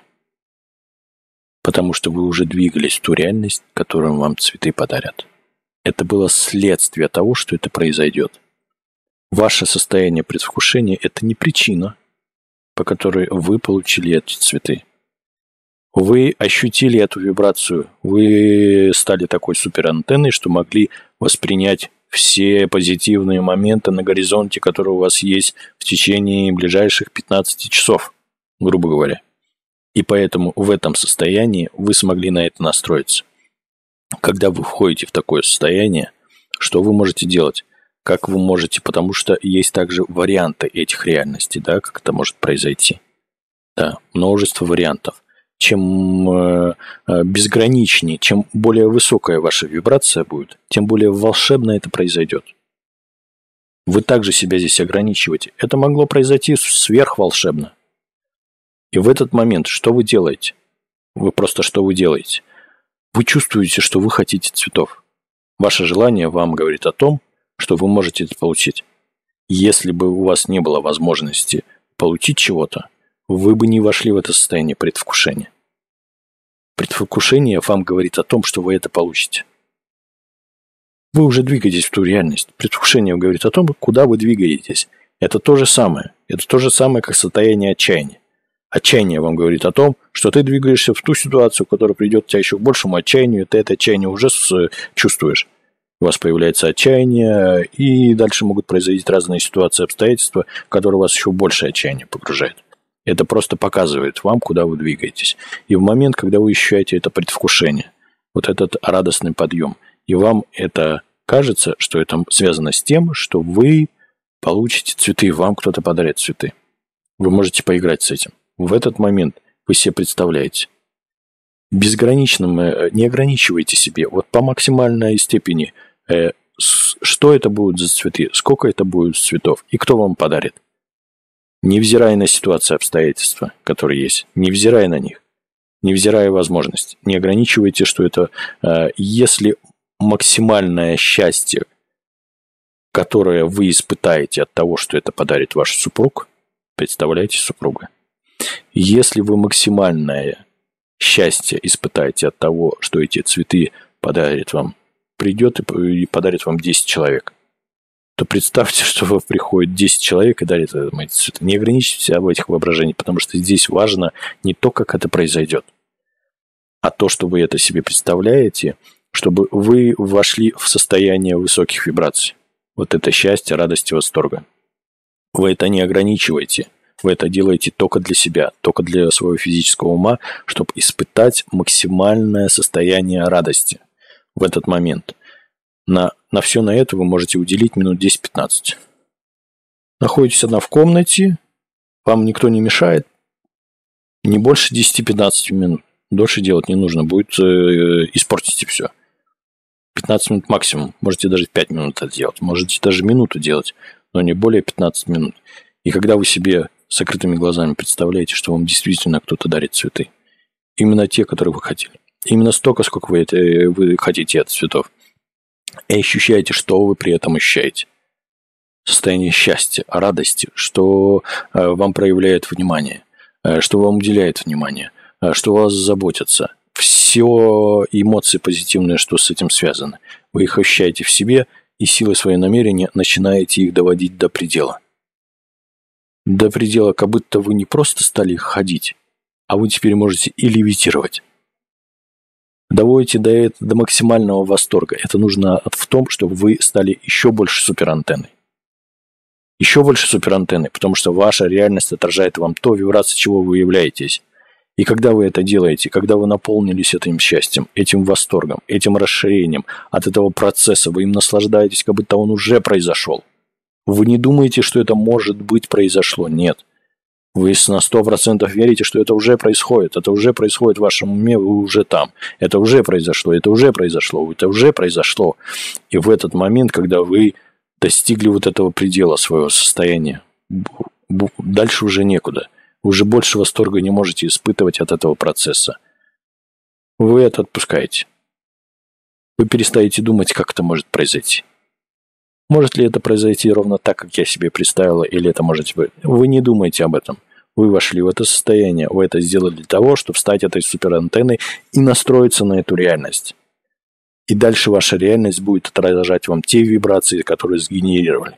[SPEAKER 1] Потому что вы уже двигались в ту реальность, которую вам цветы подарят. Это было следствие того, что это произойдет. Ваше состояние предвкушения – это не причина, по которой вы получили эти цветы. Вы ощутили эту вибрацию, вы стали такой суперантенной, что могли воспринять все позитивные моменты на горизонте, которые у вас есть в течение ближайших 15 часов, грубо говоря. И поэтому в этом состоянии вы смогли на это настроиться. Когда вы входите в такое состояние, что вы можете делать? Как вы можете, потому что есть также варианты этих реальностей, да, как это может произойти. Да, множество вариантов. Чем э, э, безграничнее, чем более высокая ваша вибрация будет, тем более волшебно это произойдет. Вы также себя здесь ограничиваете. Это могло произойти сверхволшебно. И в этот момент что вы делаете? Вы просто что вы делаете? Вы чувствуете, что вы хотите цветов. Ваше желание вам говорит о том, что вы можете это получить. Если бы у вас не было возможности получить чего-то, вы бы не вошли в это состояние предвкушения. Предвкушение вам говорит о том, что вы это получите. Вы уже двигаетесь в ту реальность. Предвкушение говорит о том, куда вы двигаетесь. Это то же самое. Это то же самое, как состояние отчаяния. Отчаяние вам говорит о том, что ты двигаешься в ту ситуацию, которая придет тебя еще к большему отчаянию, ты это отчаяние уже чувствуешь. У вас появляется отчаяние, и дальше могут произойти разные ситуации, обстоятельства, которые вас еще больше отчаяния погружают. Это просто показывает вам, куда вы двигаетесь. И в момент, когда вы ощущаете это предвкушение, вот этот радостный подъем, и вам это кажется, что это связано с тем, что вы получите цветы, вам кто-то подарит цветы. Вы можете поиграть с этим. В этот момент вы себе представляете. Безграничным э, не ограничивайте себе. Вот по максимальной степени, э, что это будут за цветы, сколько это будет цветов и кто вам подарит. Невзирая на ситуации, обстоятельства, которые есть, невзирая на них, невзирая возможность, не ограничивайте, что это, э, если максимальное счастье, которое вы испытаете от того, что это подарит ваш супруг, представляете супруга. Если вы максимальное счастье испытаете от того, что эти цветы подарит вам, придет и подарит вам 10 человек, то представьте, что приходит 10 человек и эти цветы. Не ограничьте себя в этих воображениях, потому что здесь важно не то, как это произойдет, а то, что вы это себе представляете, чтобы вы вошли в состояние высоких вибраций. Вот это счастье, радость и восторга. Вы это не ограничиваете – вы это делаете только для себя, только для своего физического ума, чтобы испытать максимальное состояние радости в этот момент. На, на все на это вы можете уделить минут 10-15. Находитесь одна в комнате, вам никто не мешает, не больше 10-15 минут. Дольше делать не нужно, будет э, испортите все. 15 минут максимум. Можете даже 5 минут это делать. Можете даже минуту делать, но не более 15 минут. И когда вы себе с закрытыми глазами представляете, что вам действительно кто-то дарит цветы. Именно те, которые вы хотели. Именно столько, сколько вы, это, вы хотите от цветов. И ощущаете, что вы при этом ощущаете. Состояние счастья, радости, что э, вам проявляет внимание, э, что вам уделяет внимание, э, что вас заботятся. Все эмоции позитивные, что с этим связано. Вы их ощущаете в себе и силой своего намерения начинаете их доводить до предела до предела, как будто вы не просто стали ходить, а вы теперь можете и левитировать. Доводите до, до максимального восторга. Это нужно в том, чтобы вы стали еще больше суперантенной. Еще больше суперантенной, потому что ваша реальность отражает вам то вибрации, чего вы являетесь. И когда вы это делаете, когда вы наполнились этим счастьем, этим восторгом, этим расширением от этого процесса, вы им наслаждаетесь, как будто он уже произошел – вы не думаете, что это может быть произошло. Нет. Вы на 100% верите, что это уже происходит. Это уже происходит в вашем уме, вы уже там. Это уже произошло, это уже произошло, это уже произошло. И в этот момент, когда вы достигли вот этого предела своего состояния, дальше уже некуда. Вы уже больше восторга не можете испытывать от этого процесса. Вы это отпускаете. Вы перестаете думать, как это может произойти. Может ли это произойти ровно так, как я себе представила, или это может быть... Вы не думаете об этом. Вы вошли в это состояние, вы это сделали для того, чтобы стать этой суперантенной и настроиться на эту реальность. И дальше ваша реальность будет отражать вам те вибрации, которые сгенерировали.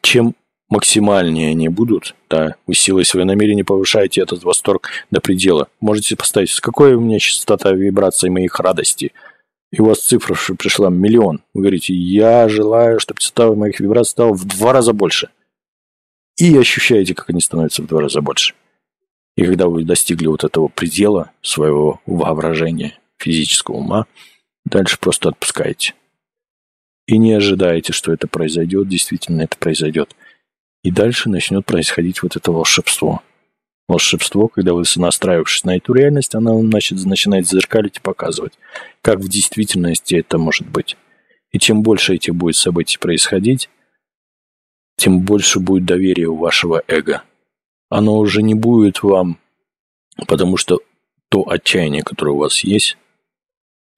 [SPEAKER 1] Чем максимальнее они будут, да, вы силой своего намерения повышаете этот восторг до предела. Можете поставить, с какой у меня частота вибраций моих радостей – и у вас цифра пришла миллион. Вы говорите, я желаю, чтобы частота моих вибраций стала в два раза больше. И ощущаете, как они становятся в два раза больше. И когда вы достигли вот этого предела своего воображения, физического ума, дальше просто отпускаете. И не ожидаете, что это произойдет, действительно это произойдет. И дальше начнет происходить вот это волшебство. Волшебство, когда вы, настраивавшись на эту реальность, она значит, начинает зеркалить и показывать, как в действительности это может быть. И чем больше этих будет событий происходить, тем больше будет доверия у вашего эго. Оно уже не будет вам, потому что то отчаяние, которое у вас есть,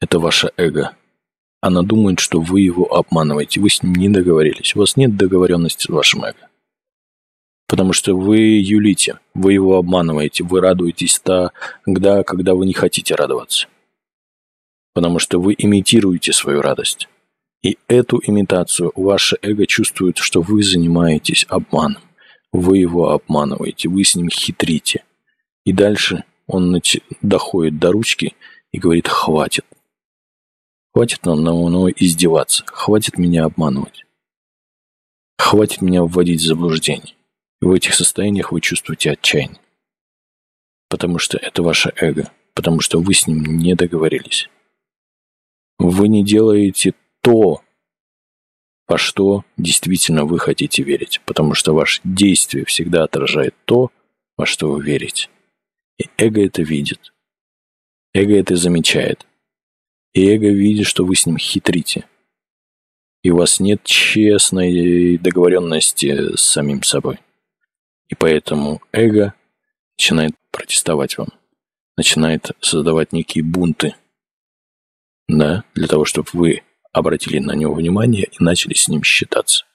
[SPEAKER 1] это ваше эго. Она думает, что вы его обманываете, вы с ним не договорились. У вас нет договоренности с вашим эго. Потому что вы юлите, вы его обманываете, вы радуетесь тогда, когда вы не хотите радоваться. Потому что вы имитируете свою радость. И эту имитацию ваше эго чувствует, что вы занимаетесь обманом. Вы его обманываете, вы с ним хитрите. И дальше он доходит до ручки и говорит «хватит». Хватит нам на мной издеваться, хватит меня обманывать. Хватит меня вводить в заблуждение. В этих состояниях вы чувствуете отчаяние. Потому что это ваше эго, потому что вы с ним не договорились. Вы не делаете то, во что действительно вы хотите верить, потому что ваше действие всегда отражает то, во что вы верите. И эго это видит. Эго это замечает. И эго видит, что вы с ним хитрите. И у вас нет честной договоренности с самим собой. И поэтому эго начинает протестовать вам, начинает создавать некие бунты, да, для того, чтобы вы обратили на него внимание и начали с ним считаться.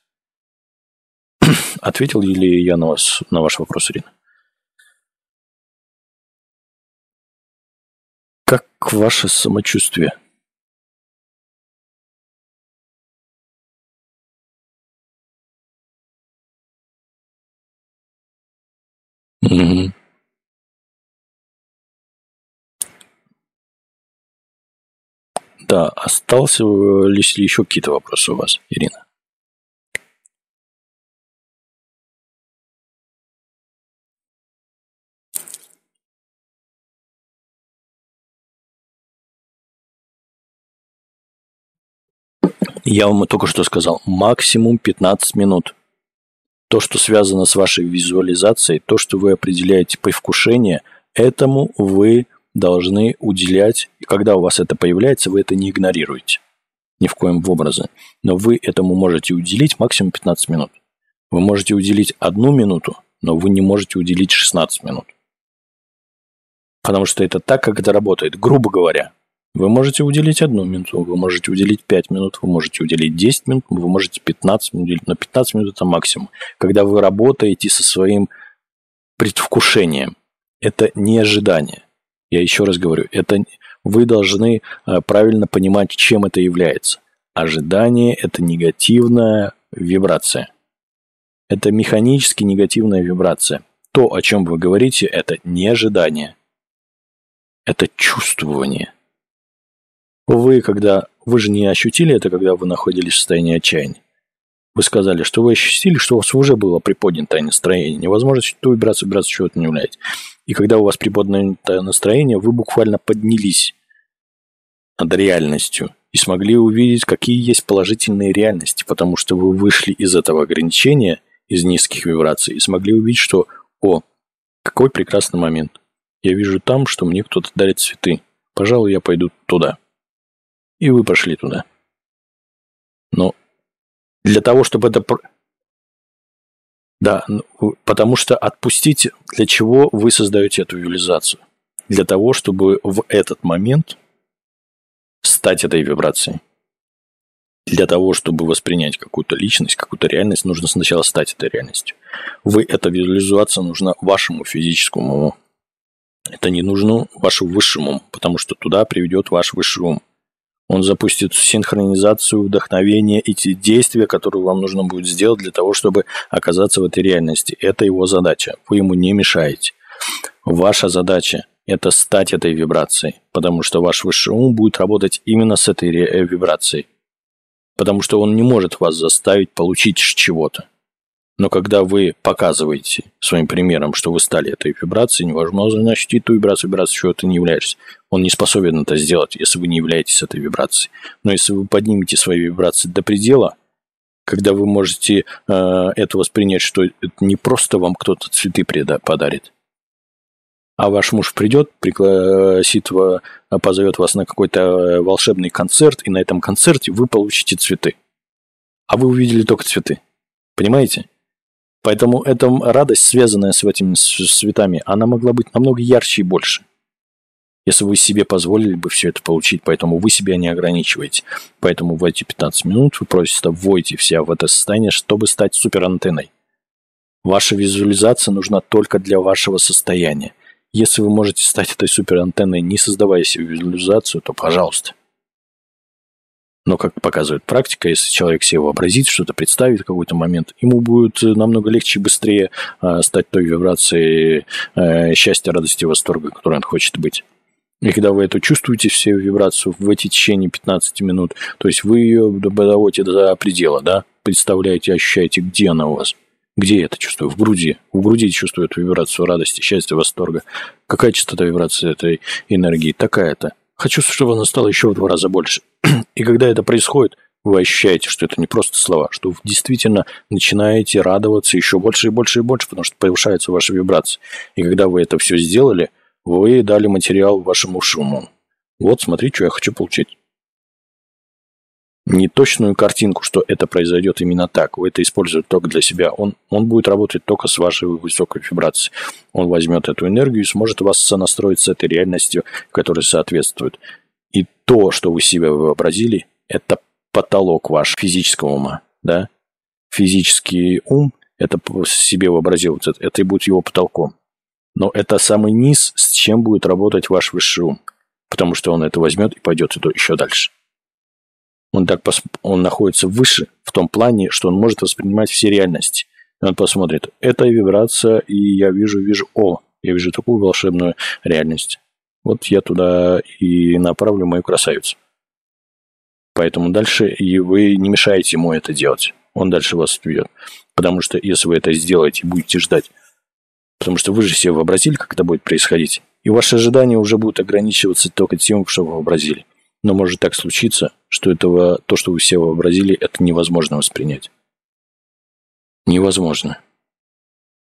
[SPEAKER 1] Ответил ли я на, вас, на ваш вопрос, Ирина? Как ваше самочувствие? Да, остался ли еще какие-то вопросы у вас, Ирина? Я вам только что сказал, максимум 15 минут. То, что связано с вашей визуализацией, то, что вы определяете по вкушению, этому вы должны уделять, и когда у вас это появляется, вы это не игнорируете. Ни в коем образе. Но вы этому можете уделить максимум 15 минут. Вы можете уделить одну минуту, но вы не можете уделить 16 минут. Потому что это так, как это работает. Грубо говоря, вы можете уделить одну минуту, вы можете уделить 5 минут, вы можете уделить 10 минут, вы можете 15 минут уделить. Но 15 минут это максимум. Когда вы работаете со своим предвкушением. Это не ожидание. Я еще раз говорю, это вы должны э, правильно понимать, чем это является. Ожидание – это негативная вибрация. Это механически негативная вибрация. То, о чем вы говорите, это не ожидание. Это чувствование. Вы, когда... Вы же не ощутили это, когда вы находились в состоянии отчаяния. Вы сказали, что вы ощутили, что у вас уже было приподнятое настроение. Невозможно ту вибрацию, вибрацию чего-то не является. И когда у вас приподнятое настроение, вы буквально поднялись над реальностью и смогли увидеть, какие есть положительные реальности, потому что вы вышли из этого ограничения, из низких вибраций, и смогли увидеть, что «О, какой прекрасный момент! Я вижу там, что мне кто-то дарит цветы. Пожалуй, я пойду туда». И вы пошли туда. Но для того, чтобы это... Да, ну, потому что отпустить, для чего вы создаете эту визуализацию? Для того, чтобы в этот момент стать этой вибрацией. Для того, чтобы воспринять какую-то личность, какую-то реальность, нужно сначала стать этой реальностью. Вы, эта визуализация нужна вашему физическому уму. Это не нужно вашему высшему потому что туда приведет ваш высший ум. Он запустит синхронизацию, вдохновение и те действия, которые вам нужно будет сделать для того, чтобы оказаться в этой реальности. Это его задача. Вы ему не мешаете. Ваша задача – это стать этой вибрацией, потому что ваш высший ум будет работать именно с этой э, вибрацией. Потому что он не может вас заставить получить чего-то. Но когда вы показываете своим примером, что вы стали этой вибрацией, невозможно ощутить ту вибрацию, вибрацию, чего ты не являешься. Он не способен это сделать, если вы не являетесь этой вибрацией. Но если вы поднимете свои вибрации до предела, когда вы можете э, это воспринять, что это не просто вам кто-то цветы подарит, а ваш муж придет, пригласит, позовет вас на какой-то волшебный концерт, и на этом концерте вы получите цветы. А вы увидели только цветы. Понимаете? Поэтому эта радость, связанная с этими цветами, она могла быть намного ярче и больше. Если вы себе позволили бы все это получить, поэтому вы себя не ограничиваете. Поэтому в эти 15 минут вы просто вводите все в это состояние, чтобы стать суперантенной. Ваша визуализация нужна только для вашего состояния. Если вы можете стать этой суперантенной, не создавая себе визуализацию, то пожалуйста. Но, как показывает практика, если человек себе вообразит, что-то представит в какой-то момент, ему будет намного легче и быстрее э, стать той вибрацией э, счастья, радости, восторга, которой он хочет быть. И когда вы это чувствуете, все вибрацию в эти течение 15 минут, то есть вы ее доводите до предела, да, представляете, ощущаете, где она у вас. Где я это чувствую? В груди. В груди чувствую эту вибрацию радости, счастья, восторга. Какая частота вибрации этой энергии? Такая-то. Хочу, чтобы она стала еще в два раза больше. И когда это происходит, вы ощущаете, что это не просто слова, что вы действительно начинаете радоваться еще больше и больше и больше, потому что повышается ваша вибрация. И когда вы это все сделали, вы дали материал вашему шуму. Вот, смотри, что я хочу получить не точную картинку, что это произойдет именно так. Вы это используете только для себя. Он, он будет работать только с вашей высокой вибрацией. Он возьмет эту энергию и сможет вас сонастроить с этой реальностью, которая соответствует. И то, что вы себе вообразили, это потолок ваш физического ума. Да? Физический ум это себе вообразил, это и будет его потолком. Но это самый низ, с чем будет работать ваш высший ум. Потому что он это возьмет и пойдет еще дальше. Он, так пос... он находится выше в том плане, что он может воспринимать все реальности. И он посмотрит, это вибрация, и я вижу, вижу, о, я вижу такую волшебную реальность. Вот я туда и направлю мою красавицу. Поэтому дальше и вы не мешаете ему это делать. Он дальше вас ведет. Потому что если вы это сделаете, будете ждать. Потому что вы же себе вообразили, как это будет происходить. И ваши ожидания уже будут ограничиваться только тем, что вы вообразили. Но может так случиться, что этого, то, что вы все вообразили, это невозможно воспринять. Невозможно.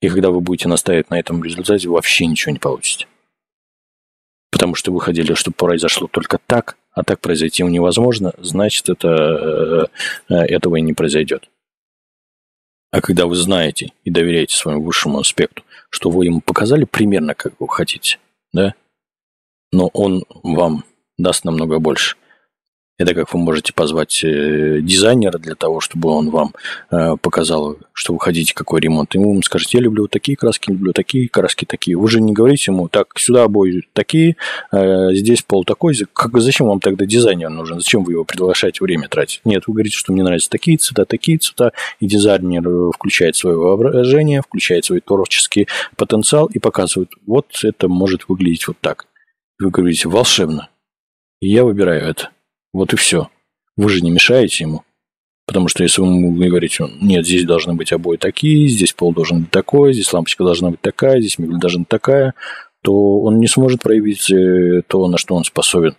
[SPEAKER 1] И когда вы будете настаивать на этом результате, вы вообще ничего не получите. Потому что вы хотели, чтобы произошло только так, а так произойти невозможно, значит, это, э, этого и не произойдет. А когда вы знаете и доверяете своему высшему аспекту, что вы ему показали примерно, как вы хотите, да, но он вам даст намного больше. Это как вы можете позвать э, дизайнера для того, чтобы он вам э, показал, что вы хотите, какой ремонт. И вы ему скажете, я люблю вот такие краски, люблю такие краски, такие. Вы же не говорите ему, так, сюда обои такие, э, здесь пол такой. Как, зачем вам тогда дизайнер нужен? Зачем вы его приглашаете, время тратить? Нет, вы говорите, что мне нравятся такие цвета, такие цвета, и дизайнер включает свое воображение, включает свой творческий потенциал и показывает, вот это может выглядеть вот так. Вы говорите, волшебно. И я выбираю это. Вот и все. Вы же не мешаете ему. Потому что если вы говорите, нет, здесь должны быть обои такие, здесь пол должен быть такой, здесь лампочка должна быть такая, здесь мебель должна быть такая, то он не сможет проявить э, то, на что он способен.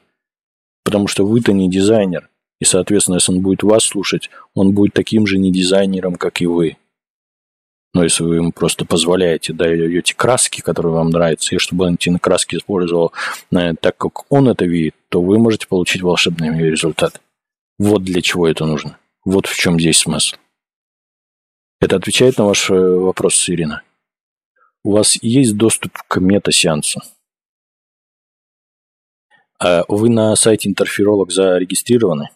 [SPEAKER 1] Потому что вы-то не дизайнер. И, соответственно, если он будет вас слушать, он будет таким же не дизайнером, как и вы. Но если вы ему просто позволяете, даете краски, которые вам нравятся, и чтобы он эти краски использовал э, так, как он это видит, то вы можете получить волшебный результат. Вот для чего это нужно. Вот в чем здесь смысл. Это отвечает на ваш э, вопрос, Ирина. У вас есть доступ к мета-сеансу. А вы на сайте Интерферолог зарегистрированы?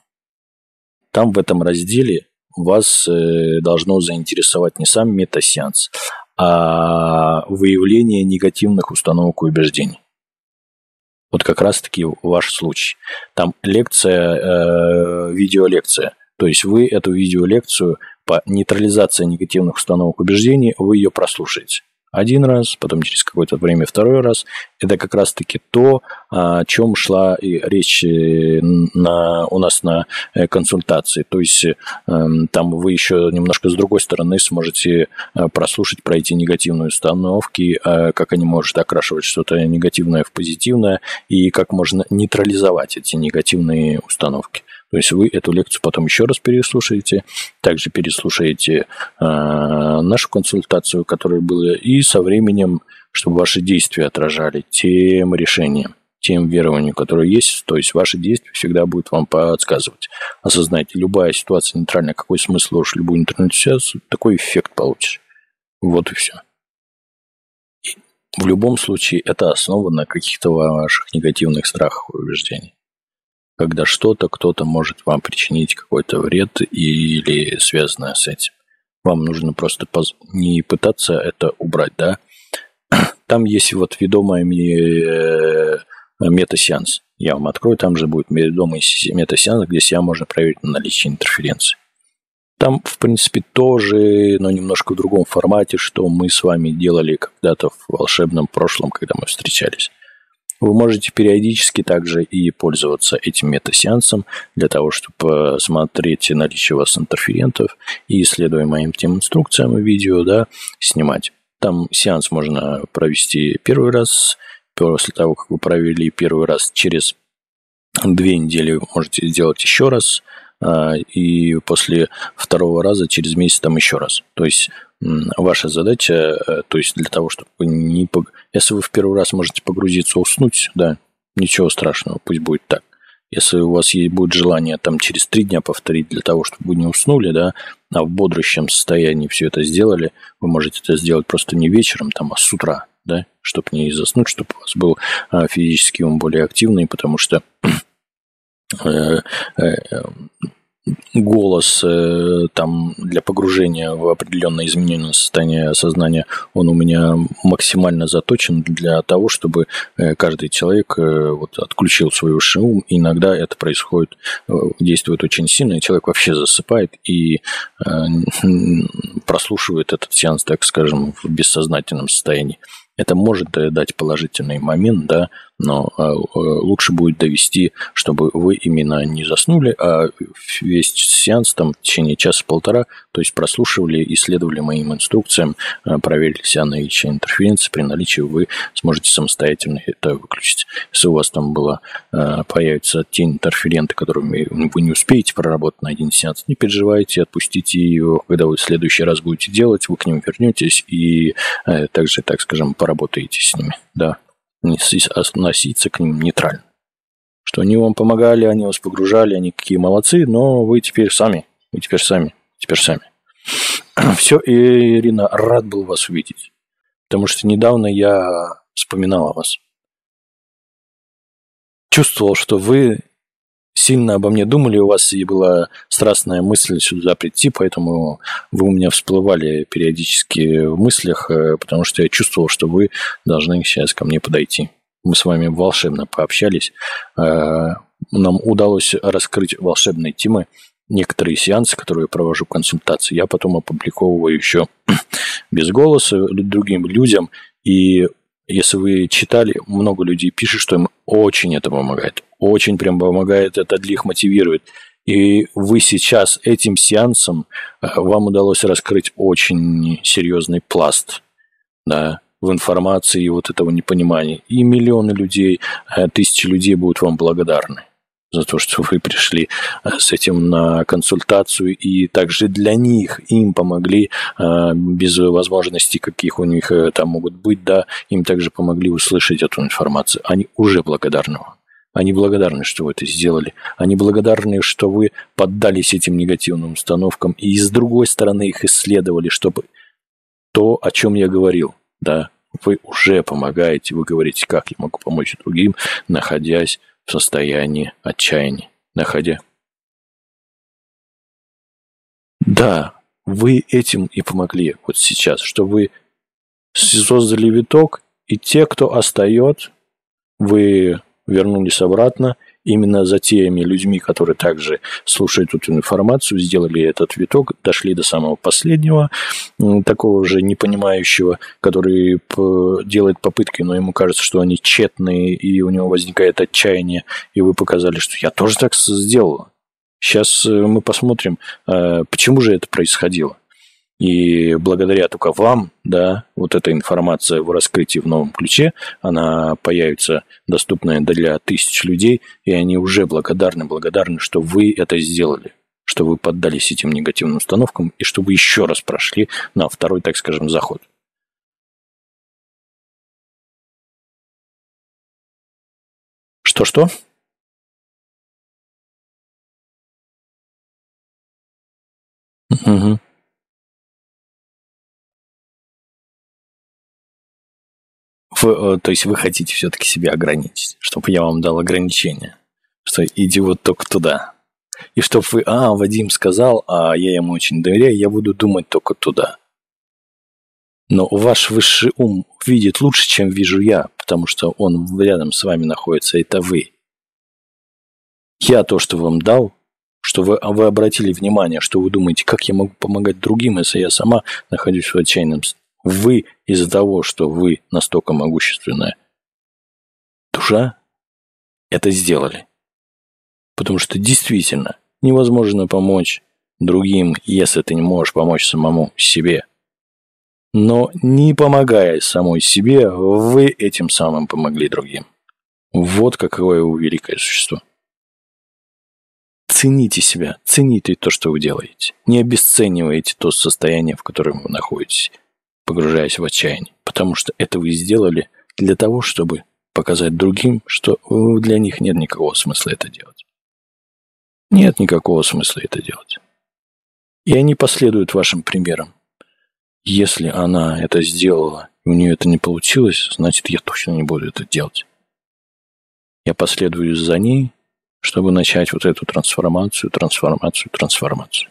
[SPEAKER 1] Там в этом разделе вас э, должно заинтересовать не сам метасеанс, а выявление негативных установок и убеждений. Вот как раз-таки ваш случай. Там лекция, э, видеолекция. То есть вы эту видеолекцию по нейтрализации негативных установок убеждений, вы ее прослушаете один раз, потом через какое-то время второй раз. Это как раз-таки то, о чем шла и речь э, на, у нас на э, консультации. То есть эм, там вы еще немножко с другой стороны сможете э, прослушать про эти негативные установки, как они могут окрашивать что-то негативное в позитивное, и как можно нейтрализовать эти негативные установки. То есть вы эту лекцию потом еще раз переслушаете, также переслушаете э, нашу консультацию, которая была, и со временем чтобы ваши действия отражали тем решениям, тем верованиям, которые есть, то есть ваши действия всегда будут вам подсказывать. Осознайте, любая ситуация нейтральная, какой смысл ложь любую нейтральную ситуацию, такой эффект получишь. Вот и все. В любом случае это основано на каких-то ваших негативных страхах и убеждениях. Когда что-то, кто-то может вам причинить какой-то вред или связанное с этим. Вам нужно просто поз... не пытаться это убрать, да. Там есть вот ведомая э, метасеанс. Я вам открою, там же будет ведомый метасеанс, где себя можно проверить на наличие интерференции. Там, в принципе, тоже, но немножко в другом формате, что мы с вами делали когда-то в волшебном прошлом, когда мы встречались. Вы можете периодически также и пользоваться этим метасеансом для того, чтобы посмотреть наличие у вас интерферентов и, следуя моим тем инструкциям и видео, да, снимать. Там сеанс можно провести первый раз, после того, как вы провели первый раз, через две недели можете сделать еще раз, а, и после второго раза через месяц там еще раз. То есть ваша задача, э, то есть для того, чтобы не... Пог... Если вы в первый раз можете погрузиться, уснуть, да, ничего страшного, пусть будет так. Если у вас есть, будет желание там через три дня повторить для того, чтобы вы не уснули, да, а в бодрящем состоянии все это сделали, вы можете это сделать просто не вечером, там, а с утра, да, чтобы не заснуть, чтобы у вас был а, физический ум более активный, потому что э, э, голос э, там для погружения в определенное измененное состояние сознания, он у меня максимально заточен для того, чтобы э, каждый человек э, вот, отключил свой уши ум. Иногда это происходит, действует очень сильно, и человек вообще засыпает и прослушивает этот сеанс, так скажем, в бессознательном состоянии. Это может дать положительный момент, да, но а, лучше будет довести, чтобы вы именно не заснули, а весь сеанс там в течение часа-полтора, то есть прослушивали, исследовали моим инструкциям, а, проверили себя наличие интерференции, при наличии вы сможете самостоятельно это выключить. Если у вас там было, а, появится те интерференты, которыми вы не успеете проработать на один сеанс, не переживайте, отпустите его, когда вы в следующий раз будете делать, вы к ним вернетесь и также, так скажем, поработаете с ними, да относиться к ним нейтрально. Что они вам помогали, они вас погружали, они какие молодцы, но вы теперь сами, вы теперь сами, теперь сами. Все, Ирина, рад был вас увидеть, потому что недавно я вспоминал о вас. Чувствовал, что вы сильно обо мне думали, у вас и была страстная мысль сюда прийти, поэтому вы у меня всплывали периодически в мыслях, э, потому что я чувствовал, что вы должны сейчас ко мне подойти. Мы с вами волшебно пообщались. Э, нам удалось раскрыть волшебные темы, некоторые сеансы, которые я провожу консультации, я потом опубликовываю еще без голоса другим людям. И если вы читали, много людей пишут, что им очень это помогает очень прям помогает, это для их мотивирует. И вы сейчас этим сеансом, э, вам удалось раскрыть очень серьезный пласт да, в информации и вот этого непонимания. И миллионы людей, э, тысячи людей будут вам благодарны за то, что вы пришли э, с этим на консультацию, и также для них, им помогли, без возможностей, каких у них там могут быть, да, им также помогли услышать эту информацию. Они уже благодарны вам. Они благодарны, что вы это сделали. Они благодарны, что вы поддались этим негативным установкам и с другой стороны их исследовали, чтобы то, о чем я говорил, да, вы уже помогаете, вы говорите, как я могу помочь другим, находясь в состоянии отчаяния, находя. Да, вы этим и помогли вот сейчас, что вы создали виток, и те, кто остается, вы вернулись обратно именно за теми людьми, которые также слушают эту информацию, сделали этот виток, дошли до самого последнего, такого же непонимающего, который делает попытки, но ему кажется, что они тщетные, и у него возникает отчаяние, и вы показали, что я тоже так сделал. Сейчас э, мы посмотрим, э, почему же это происходило. И благодаря только вам, да, вот эта информация в раскрытии в новом ключе, она появится доступная для тысяч людей, и они уже благодарны, благодарны, что вы это сделали, что вы поддались этим негативным установкам, и что вы еще раз прошли на второй, так скажем, заход. Что-что? Угу. Вы, э, то есть вы хотите все-таки себя ограничить, чтобы я вам дал ограничение, что иди вот только туда. И чтобы вы, а, Вадим сказал, а я ему очень доверяю, я буду думать только туда. Но ваш высший ум видит лучше, чем вижу я, потому что он рядом с вами находится, это вы. Я то, что вам дал, что вы, вы обратили внимание, что вы думаете, как я могу помогать другим, если я сама нахожусь в отчаянном Вы из-за того, что вы настолько могущественная душа, это сделали. Потому что действительно невозможно помочь другим, если ты не можешь помочь самому себе. Но не помогая самой себе, вы этим самым помогли другим. Вот какое вы великое существо. Цените себя, цените то, что вы делаете. Не обесценивайте то состояние, в котором вы находитесь, погружаясь в отчаяние. Потому что это вы сделали для того, чтобы показать другим, что для них нет никакого смысла это делать. Нет никакого смысла это делать. И они последуют вашим примерам. Если она это сделала, и у нее это не получилось, значит, я точно не буду это делать. Я последую за ней, чтобы начать вот эту трансформацию, трансформацию, трансформацию.